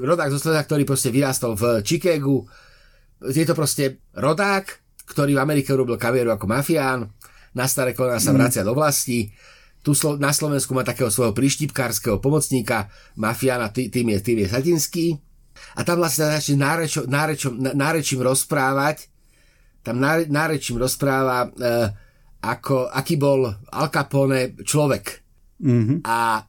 rodák zo Slovenska, ktorý proste vyrástol v Chicagu. Je to proste rodák, ktorý v Amerike urobil kariéru ako mafián, na staré koná sa mm. vracia do vlasti, tu na Slovensku má takého svojho prištipkárskeho pomocníka, mafiána, tým je, tým je Satinský. A tam vlastne začne nárečo, nárečom, nárečím rozprávať, tam nárečím rozpráva, e, ako, aký bol Al Capone človek. Mm-hmm. A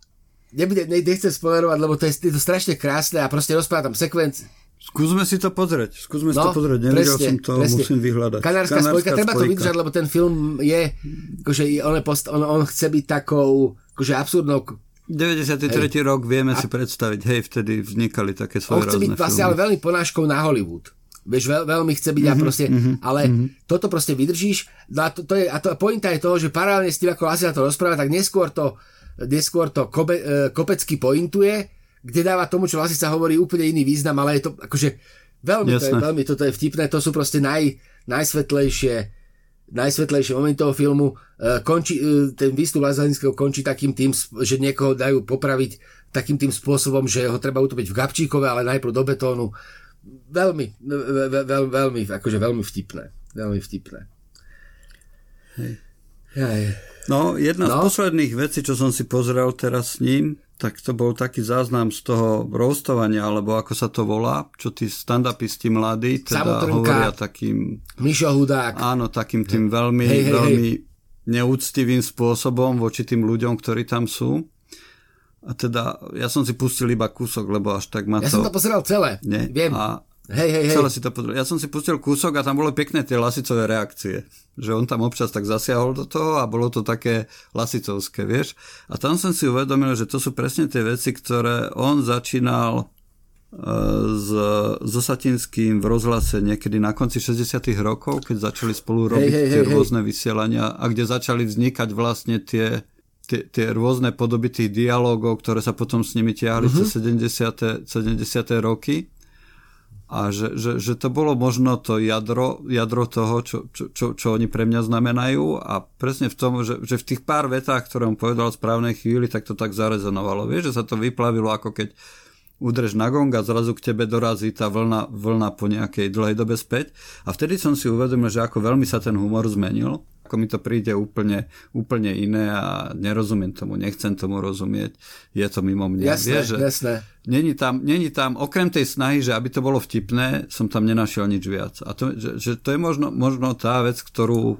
nebude, ne, nechcem spomenovať, lebo to je, je to strašne krásne a proste rozpráva tam sekvenci. Skúsme si to pozrieť, skúsme no, si to no, pozrieť, nevidel presne, som to, presne. musím vyhľadať. Kanárska, Kanárska spojka, treba to vydržať, lebo ten film je, akože on, je post, on, on chce byť takou, akože absurdnou 93. Hej. rok vieme a... si predstaviť, hej, vtedy vznikali také svoje On chce byť vlastne ale veľmi ponáškou na Hollywood. Vieš, veľ, veľmi chce byť mm-hmm, a mhm, proste, mm-hmm, ale mm-hmm. toto proste vydržíš. No a, to, to je, a to, pointa je toho, že paralelne s tým, ako Lasia to rozpráva, tak neskôr to neskôr to kobe, e, kopecky pointuje, kde dáva tomu, čo vlastne sa hovorí úplne iný význam, ale je to akože veľmi, to je, veľmi toto je vtipné, to sú proste naj, najsvetlejšie najsvetlejšie momenty toho filmu. E, končí, e, ten výstup Lazarinského končí takým tým, že niekoho dajú popraviť takým tým spôsobom, že ho treba utopiť v Gabčíkove, ale najprv do betónu. Veľmi, veľ, veľ, veľmi, akože veľmi vtipné. Veľmi vtipné. Hej. Hej. No, jedna no. z posledných vecí, čo som si pozrel teraz s ním, tak to bol taký záznam z toho roastovania, alebo ako sa to volá, čo tí stand-upisti mladí teda Samotrnka, hovoria takým... Mišo Hudák. Áno, takým tým veľmi, hej, hej, veľmi hej. neúctivým spôsobom voči tým ľuďom, ktorí tam sú. A teda, ja som si pustil iba kúsok, lebo až tak ma ja to... Ja som to pozeral celé, Nie? viem. A Hej, hej, hej. Celé si to pozrel. Ja som si pustil kúsok a tam boli pekné tie lasicové reakcie. Že on tam občas tak zasiahol do toho a bolo to také lasicovské, vieš. A tam som si uvedomil, že to sú presne tie veci, ktoré on začínal e, s, so Satinským v rozhlase niekedy na konci 60 rokov, keď začali spolu robiť hej, hej, tie hej, rôzne hej. vysielania a kde začali vznikať vlastne tie, tie, tie rôzne podoby tých dialogov, ktoré sa potom s nimi tiahli uh-huh. cez 70. 70. roky a že, že, že to bolo možno to jadro, jadro toho, čo, čo, čo, čo oni pre mňa znamenajú a presne v tom, že, že v tých pár vetách, ktoré on povedal v správnej chvíli, tak to tak zarezonovalo. Vieš, že sa to vyplavilo ako keď udreš na gong a zrazu k tebe dorazí tá vlna, vlna po nejakej dlhej dobe späť. A vtedy som si uvedomil, že ako veľmi sa ten humor zmenil ako mi to príde úplne, úplne iné a nerozumiem tomu, nechcem tomu rozumieť, je to mimo mňa. Jasné, Vieš, že jasné. Není tam, není tam, okrem tej snahy, že aby to bolo vtipné, som tam nenašiel nič viac. A to, že, že to je možno, možno tá vec, ktorú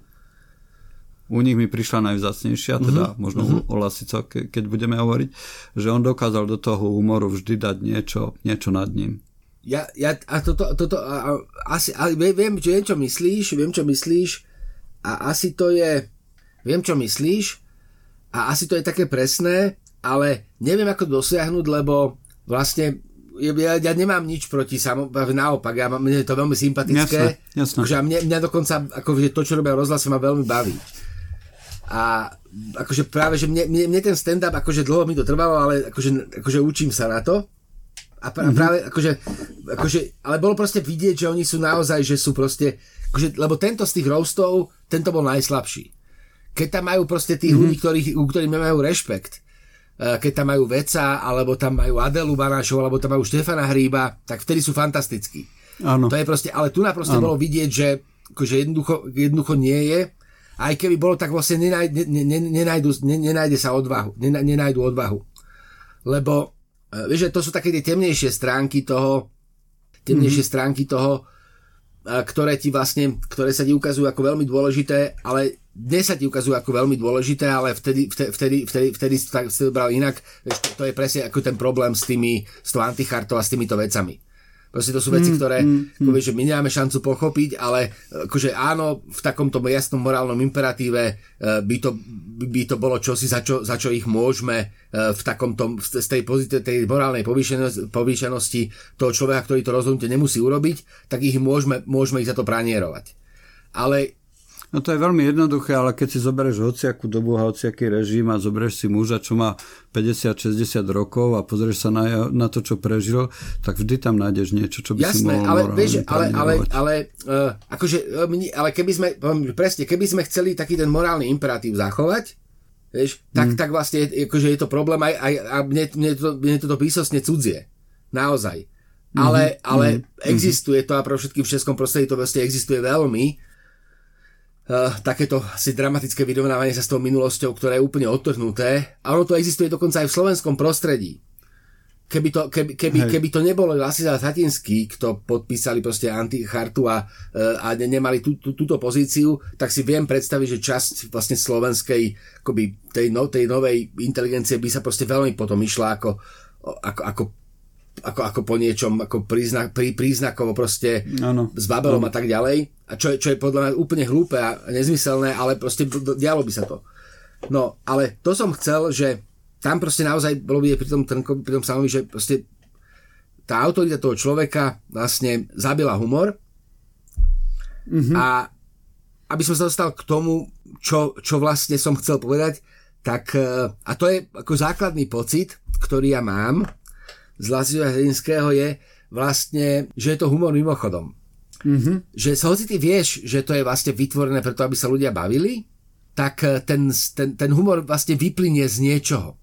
u nich mi prišla najvzácnejšia, uh-huh, teda možno uh-huh. o Lasico, ke, keď budeme hovoriť, že on dokázal do toho humoru vždy dať niečo, niečo nad ním. Ja, ja a toto, toto a, a, asi, a viem, viem, čo myslíš, viem, čo myslíš, a asi to je, viem čo myslíš, a asi to je také presné, ale neviem ako dosiahnuť, lebo vlastne ja, ja nemám nič proti samo, naopak, ja, mne je to veľmi sympatické. Jasne, jasne. Akože mne, mňa dokonca, akože to, čo robia rozhlase, ma veľmi baví. A akože práve, že mne, mne, mne ten stand-up, akože dlho mi to trvalo, ale akože, akože učím sa na to. A pra, mm-hmm. práve, akože, akože, ale bolo proste vidieť, že oni sú naozaj, že sú proste, akože, lebo tento z tých roastov, tento bol najslabší. Keď tam majú proste tých mm-hmm. ľudí, ktorých, u ktorých nemajú rešpekt, eh, keď tam majú Veca, alebo tam majú Adelu Banášov, alebo tam majú Štefana Hríba, tak vtedy sú fantastickí. Áno. To je proste, ale tu na proste bolo vidieť, že akože jednoducho, jednoducho nie je. Aj keby bolo, tak vlastne nenaj, ne, ne, nenajdu, ne, nenajde sa odvahu. Nenajdu odvahu. Lebo, eh, vieš, že to sú také tie temnejšie stránky toho, temnejšie mm-hmm. stránky toho, ktoré ti vlastne, ktoré sa ti ukazujú ako veľmi dôležité, ale dnes sa ti ukazujú ako veľmi dôležité, ale vtedy, vtedy, vtedy, vtedy, vtedy si to bral inak. Vieš, to, je presne ako ten problém s tými, s tou antichartou a s týmito vecami. Proste to sú veci, mm, ktoré mm, mm. Povieš, že my nemáme šancu pochopiť, ale akože áno, v takomto jasnom morálnom imperatíve e, by to, by to bolo čosi, za čo, za čo ich môžeme e, v takomto, z tej, pozite, tej morálnej povýšenosti, povýšenosti toho človeka, ktorý to rozhodnutie nemusí urobiť, tak ich môžeme, môžeme ich za to pranierovať. Ale No to je veľmi jednoduché, ale keď si zoberieš hociakú dobu a hociaký režim a zoberieš si muža, čo má 50-60 rokov a pozrieš sa na, na to, čo prežil, tak vždy tam nájdeš niečo, čo by Jasné, si mohol ale, vieš, ale, ale, ale, uh, akože, uh, ale keby sme, presne, keby sme chceli taký ten morálny imperatív zachovať, vieš, tak, mm. tak vlastne akože je to problém aj, aj a mne, mne, to, mne toto písostne cudzie. Naozaj. Mm-hmm. Ale, ale mm-hmm. existuje to a pro všetkým v českom prostredí to vlastne existuje veľmi takéto asi dramatické vyrovnávanie sa s tou minulosťou, ktoré je úplne odtrhnuté. A ono to existuje dokonca aj v slovenskom prostredí. Keby to, keby, keby, keby to nebolo Lasisa Satinský, kto podpísali proste antichartu a, uh, a nemali tú, tú, túto pozíciu, tak si viem predstaviť, že časť vlastne slovenskej akoby tej, no, tej novej inteligencie by sa proste veľmi potom išla ako, ako, ako ako, ako po niečom, ako príznak, prí, príznakovo proste ano. s Babelom ano. a tak ďalej. A čo, čo je podľa mňa úplne hlúpe a nezmyselné, ale proste dialo by sa to. No, ale to som chcel, že tam proste naozaj bolo vidieť pri tom Trnkovi, pri tom samovi, že proste tá autorita toho človeka vlastne zabila humor mm-hmm. a aby som sa dostal k tomu, čo, čo vlastne som chcel povedať, tak e, a to je ako základný pocit, ktorý ja mám, z Lasiva Hrinského je vlastne, že je to humor mimochodom. Mm-hmm. Že hoci ty vieš, že to je vlastne vytvorené preto, aby sa ľudia bavili, tak eh, ten, ten, ten humor vlastne vyplynie z niečoho.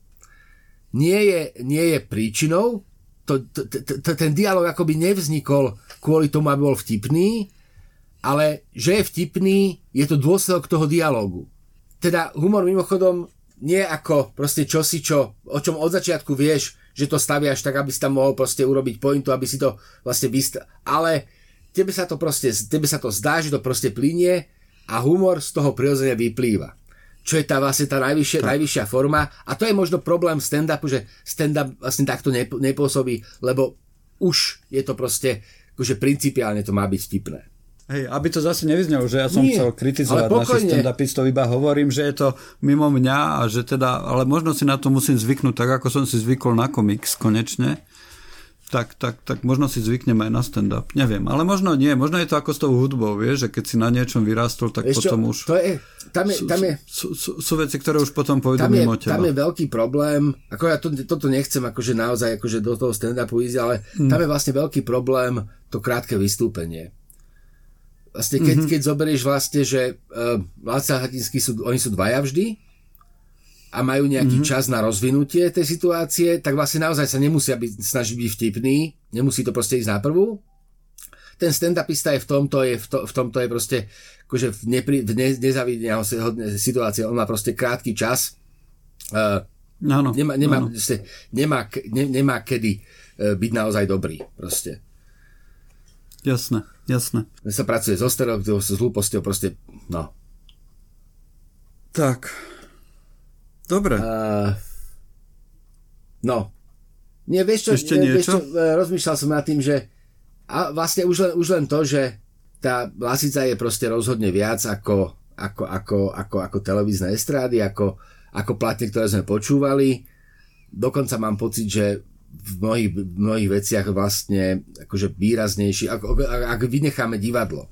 Nie je, nie je príčinou, to, to, to, ten dialog akoby nevznikol kvôli tomu, aby bol vtipný, ale že je vtipný, je to dôsledok toho dialogu. Teda humor mimochodom nie ako proste čosi, čo, o čom od začiatku vieš, že to staviaš tak, aby si tam mohol proste urobiť pointu, aby si to vlastne vyst... Ale tebe sa to proste, tebe sa to zdá, že to proste plinie a humor z toho prirodzene vyplýva. Čo je tá vlastne tá najvyššia, tak. najvyššia forma. A to je možno problém stand-upu, že stand-up vlastne takto nepôsobí, lebo už je to proste, akože principiálne to má byť vtipné. Hej, aby to zase nevyznelo, že ja som Nie, chcel kritizovať našich stand-upistov, iba hovorím, že je to mimo mňa a že teda, ale možno si na to musím zvyknúť tak, ako som si zvykol na komiks konečne. tak, tak, tak možno si zvyknem aj na stand-up. Neviem, ale možno nie. Možno je to ako s tou hudbou, vieš, že keď si na niečom vyrastol, tak Vieš potom už... To je, tam je, tam je, sú, sú, sú veci, ktoré už potom pôjdu tam mimo teba. Tam je veľký problém, ako ja to, toto nechcem akože naozaj akože do toho stand-upu ísť, ale hmm. tam je vlastne veľký problém to krátke vystúpenie. Vlastne keď, mm-hmm. keď zoberieš vlastne, že uh, Láca Hatinský sú, oni sú dvaja vždy, a majú nejaký mm-hmm. čas na rozvinutie tej situácie, tak vlastne naozaj sa nemusia byť, snažiť byť vtipný, nemusí to proste ísť na prvú. Ten stand-upista je v tomto, je v, to, v tomto je proste akože v, nepri, v ne, nezavidenia situácie, on má proste krátky čas. Uh, no, nemá, nemá, no. Proste, nemá, ne, nemá kedy uh, byť naozaj dobrý. Proste. Jasné, jasné. Sa pracuje so stereotypom, s hlúposťou, proste, no. Tak, Dobre. Uh, no. Nie, vieš čo, Ešte nie, niečo? Vieš čo, e, rozmýšľal som nad tým, že a vlastne už len, už len to, že tá Lasica je proste rozhodne viac ako, ako, ako, ako, ako televízne estrády, ako, ako platne, ktoré sme počúvali. Dokonca mám pocit, že v mnohých, v mnohých veciach vlastne akože výraznejší, ak, ak, ak vynecháme divadlo,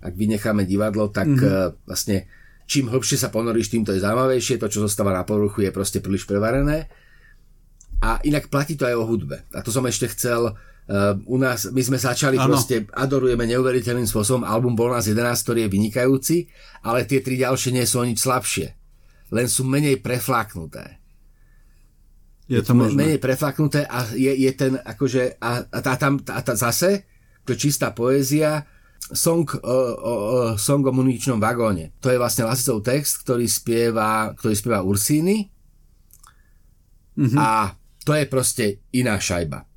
ak vynecháme divadlo, tak mm-hmm. vlastne čím hlbšie sa ponoríš, tým to je zaujímavejšie, to, čo zostáva na povrchu, je proste príliš prevarené. A inak platí to aj o hudbe. A to som ešte chcel, uh, u nás, my sme začali ano. proste, adorujeme neuveriteľným spôsobom, album bol nás 11, ktorý je vynikajúci, ale tie tri ďalšie nie sú o nič slabšie. Len sú menej prefláknuté. Je to možné. Menej prefláknuté a je, je ten, akože, a, a, tá, tam, a tá zase, to je čistá poézia, song, uh, uh, song o muničnom vagóne. To je vlastne Lasicov text, ktorý spieva, ktorý spieva Ursíny mm-hmm. a to je proste iná šajba.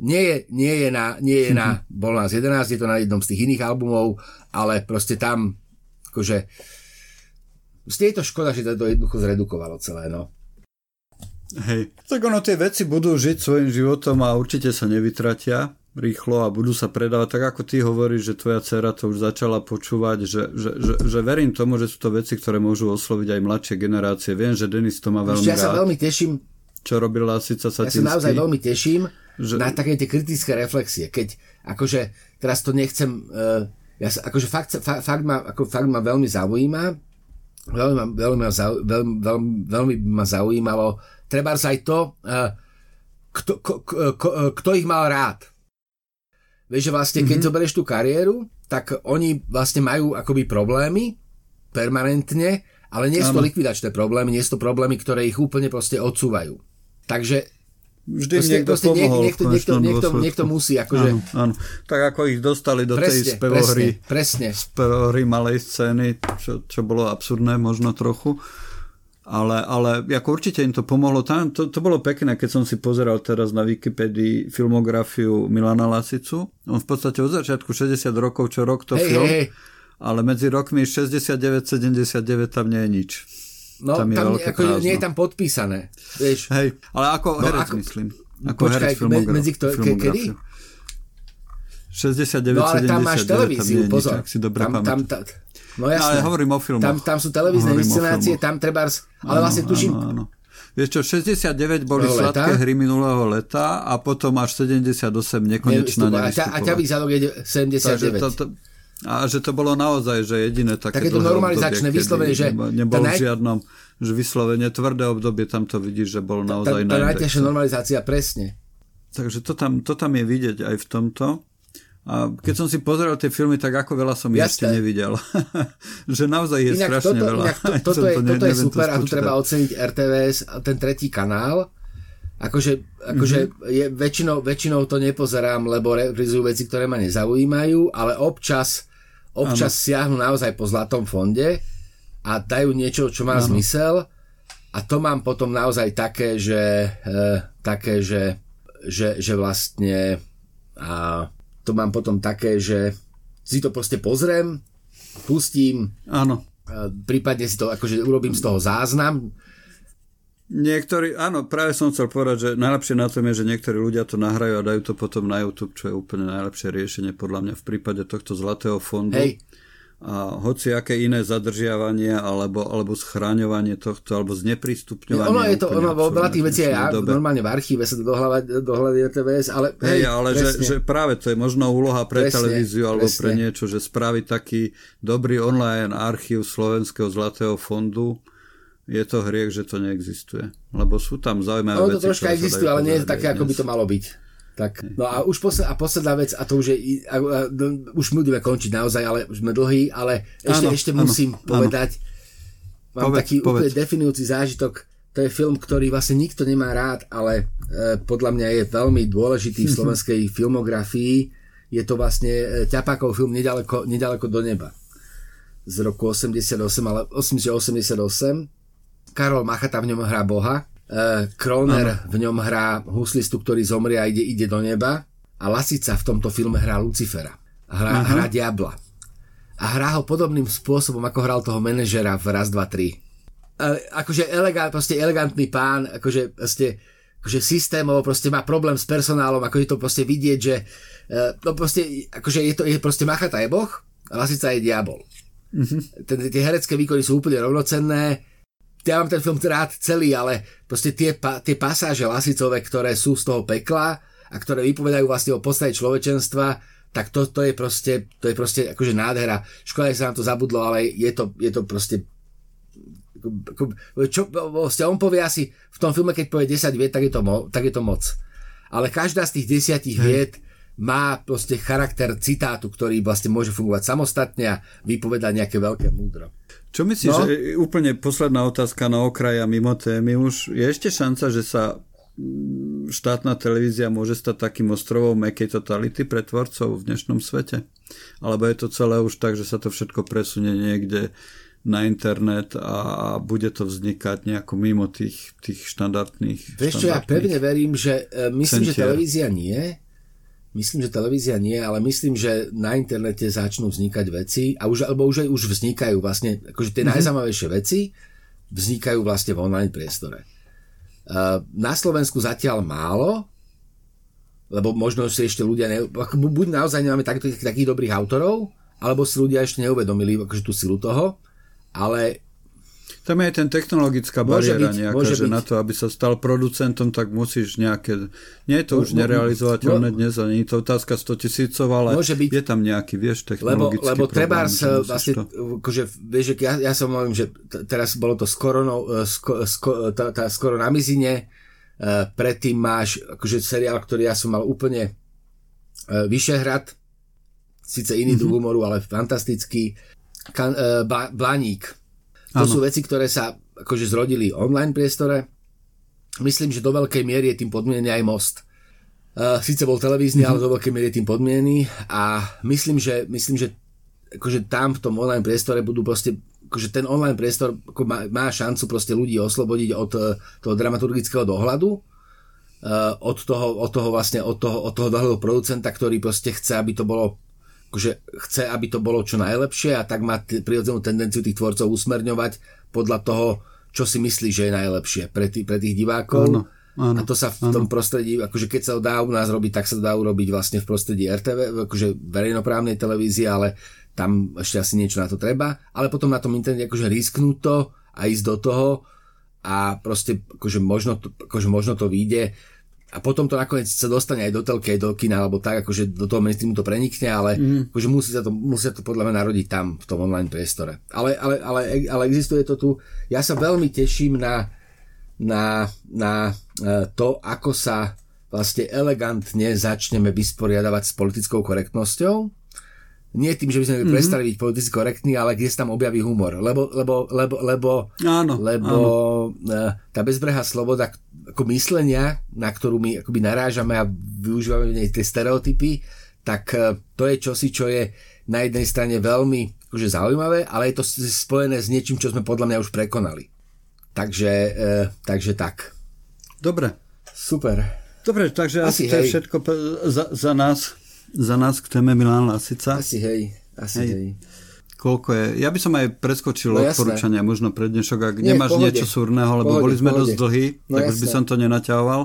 Nie je, nie je, na, nie je mm-hmm. na Bol nás 11, je to na jednom z tých iných albumov, ale proste tam akože je to škoda, že to jednoducho zredukovalo celé, no. Hej, tak ono tie veci budú žiť svojim životom a určite sa nevytratia rýchlo a budú sa predávať, tak ako ty hovoríš, že tvoja dcera to už začala počúvať, že, že, že, že verím tomu, že sú to veci, ktoré môžu osloviť aj mladšie generácie. Viem, že Denis to má veľmi Ešte ja sa veľmi teším. Čo robila Sica Satinský. Ja sa naozaj veľmi teším že... na také tie kritické reflexie. Keď, akože, teraz to nechcem, uh, ja sa, akože fakt, fakt, fakt, ma, ako, fakt ma veľmi zaujíma, veľmi, veľmi, veľmi, veľmi, veľmi ma zaujímalo, treba aj to, uh, kto, ko, ko, kto ich mal rád Vieš, že vlastne, keď mm-hmm. zoberieš tú kariéru, tak oni vlastne majú akoby problémy permanentne, ale nie sú to likvidačné problémy, nie sú to problémy, ktoré ich úplne proste odsúvajú. Takže Vždy proste, niekto proste pomohol niekto, niekto, niekto, niekto musí. Akože... Áno, áno. Tak ako ich dostali do presne, tej spevohry, presne, presne. spevohry malej scény, čo, čo bolo absurdné možno trochu ale, ale ako určite im to pomohlo. Tam, to, to bolo pekné, keď som si pozeral teraz na Wikipedii filmografiu Milana Lasicu. On v podstate od začiatku 60 rokov, čo rok to hey, film, hey, hey. ale medzi rokmi 69-79 tam nie je nič. No, tam, je tam ako, nie je tam podpísané. Vieš. Hej, ale ako no, herec ako, myslím. Ako počkaj, herec filmogra- medzi kto, ke, kedy? 69, no ale tam máš televíziu, pozor. Nič, si dobre tam, tam, tam, No jasné. ale hovorím o filmoch. Tam, tam sú televízne inscenácie, tam treba... Ale ano, vlastne tuším... Ano, ano. Vieš čo, 69 boli sladké hry minulého leta a potom až 78 nekonečná nevystupovať. A ťa výsledok je 79. To, to, a že to bolo naozaj, že jediné také Takéto normalizačné vyslovenie, že... Nebol naj... v žiadnom, že vyslovene tvrdé obdobie, tam to vidíš, že bol naozaj najväčšia. Tá najťažšia normalizácia, presne. Takže to tam, to tam je vidieť aj v tomto. A keď som si pozeral tie filmy, tak ako veľa som ešte nevidel. že naozaj je inak strašne toto, veľa. Inak to, toto, je, to, toto je super to a tu treba oceniť RTVS, ten tretí kanál. Akože, akože mm-hmm. je, väčšinou, väčšinou to nepozerám, lebo reprizujú veci, ktoré ma nezaujímajú, ale občas, občas ano. siahnu naozaj po zlatom fonde a dajú niečo, čo má ano. zmysel a to mám potom naozaj také, že, e, také, že, že, že vlastne a, to mám potom také, že si to proste pozriem, pustím, áno. prípadne si to, akože urobím z toho záznam. Niektorí, áno, práve som chcel povedať, že najlepšie na tom je, že niektorí ľudia to nahrajú a dajú to potom na YouTube, čo je úplne najlepšie riešenie podľa mňa v prípade tohto zlatého fondu. Hej. A hoci aké iné zadržiavanie alebo, alebo schráňovanie tohto, alebo zneprístupňovanie. Ono je to, ono veľa tých vecí aj normálne v archíve sa to dohľadí RTVS, ale... Hej, hej ale že, že, práve to je možno úloha pre presne, televíziu alebo presne. pre niečo, že spraviť taký dobrý online archív Slovenského zlatého fondu, je to hriech, že to neexistuje. Lebo sú tam zaujímavé ono veci. to troška existuje, ale nie je také, ako by to malo byť. Tak, no a už posled, a posledná vec, a to už je, a, a, no, už budeme končiť naozaj, ale už sme dlhí, ale ešte, ano, ešte musím ano, povedať, mám povedz, taký povedz. úplne definujúci zážitok, to je film, ktorý vlastne nikto nemá rád, ale e, podľa mňa je veľmi dôležitý v slovenskej filmografii. Je to vlastne e, ťapákov film nedaleko, nedaleko do neba z roku 88, ale 88. Karol Machata v ňom hrá Boha Kroner ano. v ňom hrá huslistu, ktorý zomrie a ide, ide do neba a Lasica v tomto filme hrá Lucifera. Hrá, hrá Diabla. A hrá ho podobným spôsobom, ako hral toho manažera v Raz, 2, 3. Uh, akože elegant, proste elegantný pán, akože, proste, akože systémovo proste má problém s personálom, ako je to proste vidieť, že uh, no proste, akože je to je proste Machata je boh, a Lasica je diabol. Mm-hmm. Tie herecké výkony sú úplne rovnocenné, ja mám ten film rád celý, ale proste tie, tie pasáže Lasicové, ktoré sú z toho pekla a ktoré vypovedajú vlastne o podstate človečenstva, tak to, to je proste, to je proste akože nádhera. Škoda, že sa nám to zabudlo, ale je to, je to proste čo, vlastne on povie asi v tom filme, keď povie 10 viet, tak je to, mo, tak je to moc. Ale každá z tých desiatich hmm. viet má proste charakter citátu, ktorý vlastne môže fungovať samostatne a vypovedať nejaké veľké múdro. Čo myslíš, no? že úplne posledná otázka na okraj a mimo témy už, je ešte šanca, že sa mm, štátna televízia môže stať takým ostrovom mekej totality pre tvorcov v dnešnom svete? Alebo je to celé už tak, že sa to všetko presunie niekde na internet a bude to vznikať nejako mimo tých, tých štandardných... Vieš čo, ja pevne verím, že uh, myslím, centier. že televízia nie, Myslím, že televízia nie, ale myslím, že na internete začnú vznikať veci, a už, alebo už aj už vznikajú vlastne, akože tie mm-hmm. najzaujímavejšie veci vznikajú vlastne v online priestore. Uh, na Slovensku zatiaľ málo, lebo možno si ešte ľudia, ne, buď naozaj nemáme takých, takých dobrých autorov, alebo si ľudia ešte neuvedomili akože tú silu toho, ale tam je aj ten technologická bariéra byť, nejaká, že byť. na to, aby sa stal producentom, tak musíš nejaké... Nie je to už nerealizovateľné no, dnes, ani to otázka 100 tisícov, ale byť, je tam nejaký, vieš, technologický Lebo, lebo treba vlastne, akože, vieš, ja, ja som hovorím, že teraz bolo to skoro, sko, sko, tá, tá, skoro na mizine, uh, predtým máš akože seriál, ktorý ja som mal úplne Vyšehrad, síce iný mm-hmm. druh humoru, ale fantastický, kan, uh, Blaník, to ano. sú veci, ktoré sa akože zrodili online priestore. Myslím, že do veľkej miery je tým podmienený aj most. Uh, Sice bol televízny, mm-hmm. ale do veľkej miery je tým podmienený a myslím, že, myslím, že akože tam v tom online priestore budú proste akože ten online priestor ako má, má šancu proste ľudí oslobodiť od uh, toho dramaturgického dohľadu, uh, od toho, od toho vlastne, od toho, od toho dohľadu producenta, ktorý proste chce, aby to bolo akože chce, aby to bolo čo najlepšie a tak má t- prirodzenú tendenciu tých tvorcov usmerňovať podľa toho, čo si myslí, že je najlepšie pre, tý, pre tých divákov. Áno, áno, a to sa v áno. tom prostredí, akože keď sa to dá u nás robiť, tak sa to dá urobiť vlastne v prostredí RTV, akože verejnoprávnej televízie, ale tam ešte asi niečo na to treba. Ale potom na tom internete akože risknúť to a ísť do toho a proste akože možno to, akože možno to vyjde a potom to nakoniec sa dostane aj do telky, aj do kina, alebo tak, akože do toho mainstreamu to prenikne, ale mm. akože musí sa, to, musí sa to podľa mňa narodiť tam, v tom online priestore. Ale, ale, ale, ale existuje to tu. Ja sa veľmi teším na, na, na e, to, ako sa vlastne elegantne začneme vysporiadavať s politickou korektnosťou nie tým, že by sme mm-hmm. prestali byť politicky korektní, ale kde sa tam objaví humor. Lebo, lebo, lebo, lebo, áno, lebo áno. tá bezbrehá sloboda ako myslenia, na ktorú my akoby narážame a využívame tie stereotypy, tak e, to je čosi, čo je na jednej strane veľmi akože zaujímavé, ale je to spojené s niečím, čo sme podľa mňa už prekonali. Takže, e, takže tak. Dobre. Super. Dobre, takže asi, asi to je všetko za, za nás za nás k téme Milan Lasica. Asi hej, asi hej. hej. Koľko je? Ja by som aj preskočil no, odporúčania možno pre dnešok, ak Nie, nemáš pohode. niečo súrneho, lebo pohode, boli sme pohode. dosť dlhí, no, tak jasné. už by som to nenaťahoval.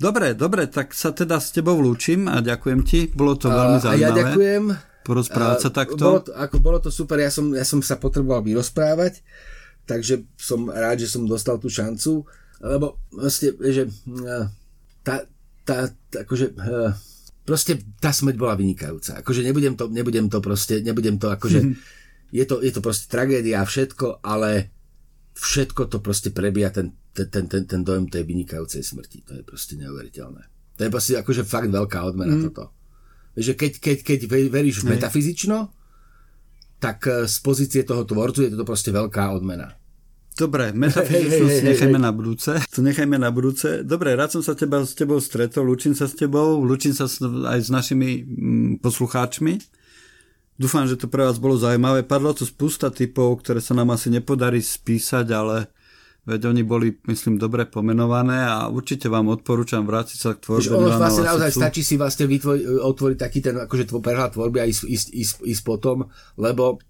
Dobre, dobre, tak sa teda s tebou lúčim a ďakujem ti, bolo to a, veľmi zaujímavé. A ja ďakujem porozprávať sa takto? Bolo to, ako bolo to super, ja som, ja som sa potreboval vyrozprávať, takže som rád, že som dostal tú šancu, lebo vlastne, že tá, tá, tá akože, proste tá smrť bola vynikajúca. Akože nebudem to, nebudem to proste, nebudem to akože, je to, je to proste tragédia a všetko, ale všetko to proste prebíja ten, ten, ten, ten dojem tej vynikajúcej smrti. To je proste neuveriteľné. To je proste akože fakt veľká odmena mm. toto že keď, keď, keď veríš v metafyzično, tak eh, z pozície toho tvorcu je to proste veľká odmena. Dobre, metafyzičnosť nechajme na budúce. To nechajme na budúce. Dobre, rád som sa teba, s tebou stretol, lúčim sa s tebou, lúčim sa aj s našimi mm, poslucháčmi. Dúfam, že to pre vás bolo zaujímavé. Padlo tu spústa typov, ktoré sa nám asi nepodarí spísať, ale veď oni boli, myslím, dobre pomenované a určite vám odporúčam vrátiť sa k tvorbe. ono vlastne naozaj stačí si vlastne vytvoj, otvoriť taký ten akože prehľad tvorby a ísť, ísť, ísť, ísť potom, lebo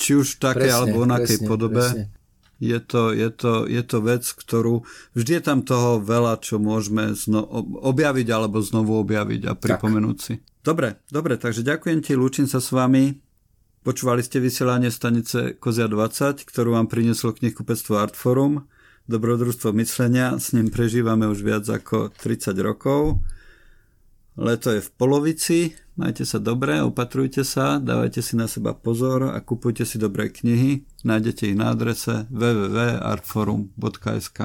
či už v takej alebo onakej podobe. Presne. Je to, je, to, je to vec, ktorú vždy je tam toho veľa, čo môžeme zno, objaviť alebo znovu objaviť a pripomenúť tak. si. Dobre, dobre, takže ďakujem ti, lúčim sa s vami. Počúvali ste vysielanie stanice Kozia 20, ktorú vám prinieslo knihkupectvo Artforum. Dobrodružstvo myslenia, s ním prežívame už viac ako 30 rokov. Leto je v polovici, majte sa dobre, opatrujte sa, dávajte si na seba pozor a kupujte si dobré knihy. Nájdete ich na adrese www.artforum.sk.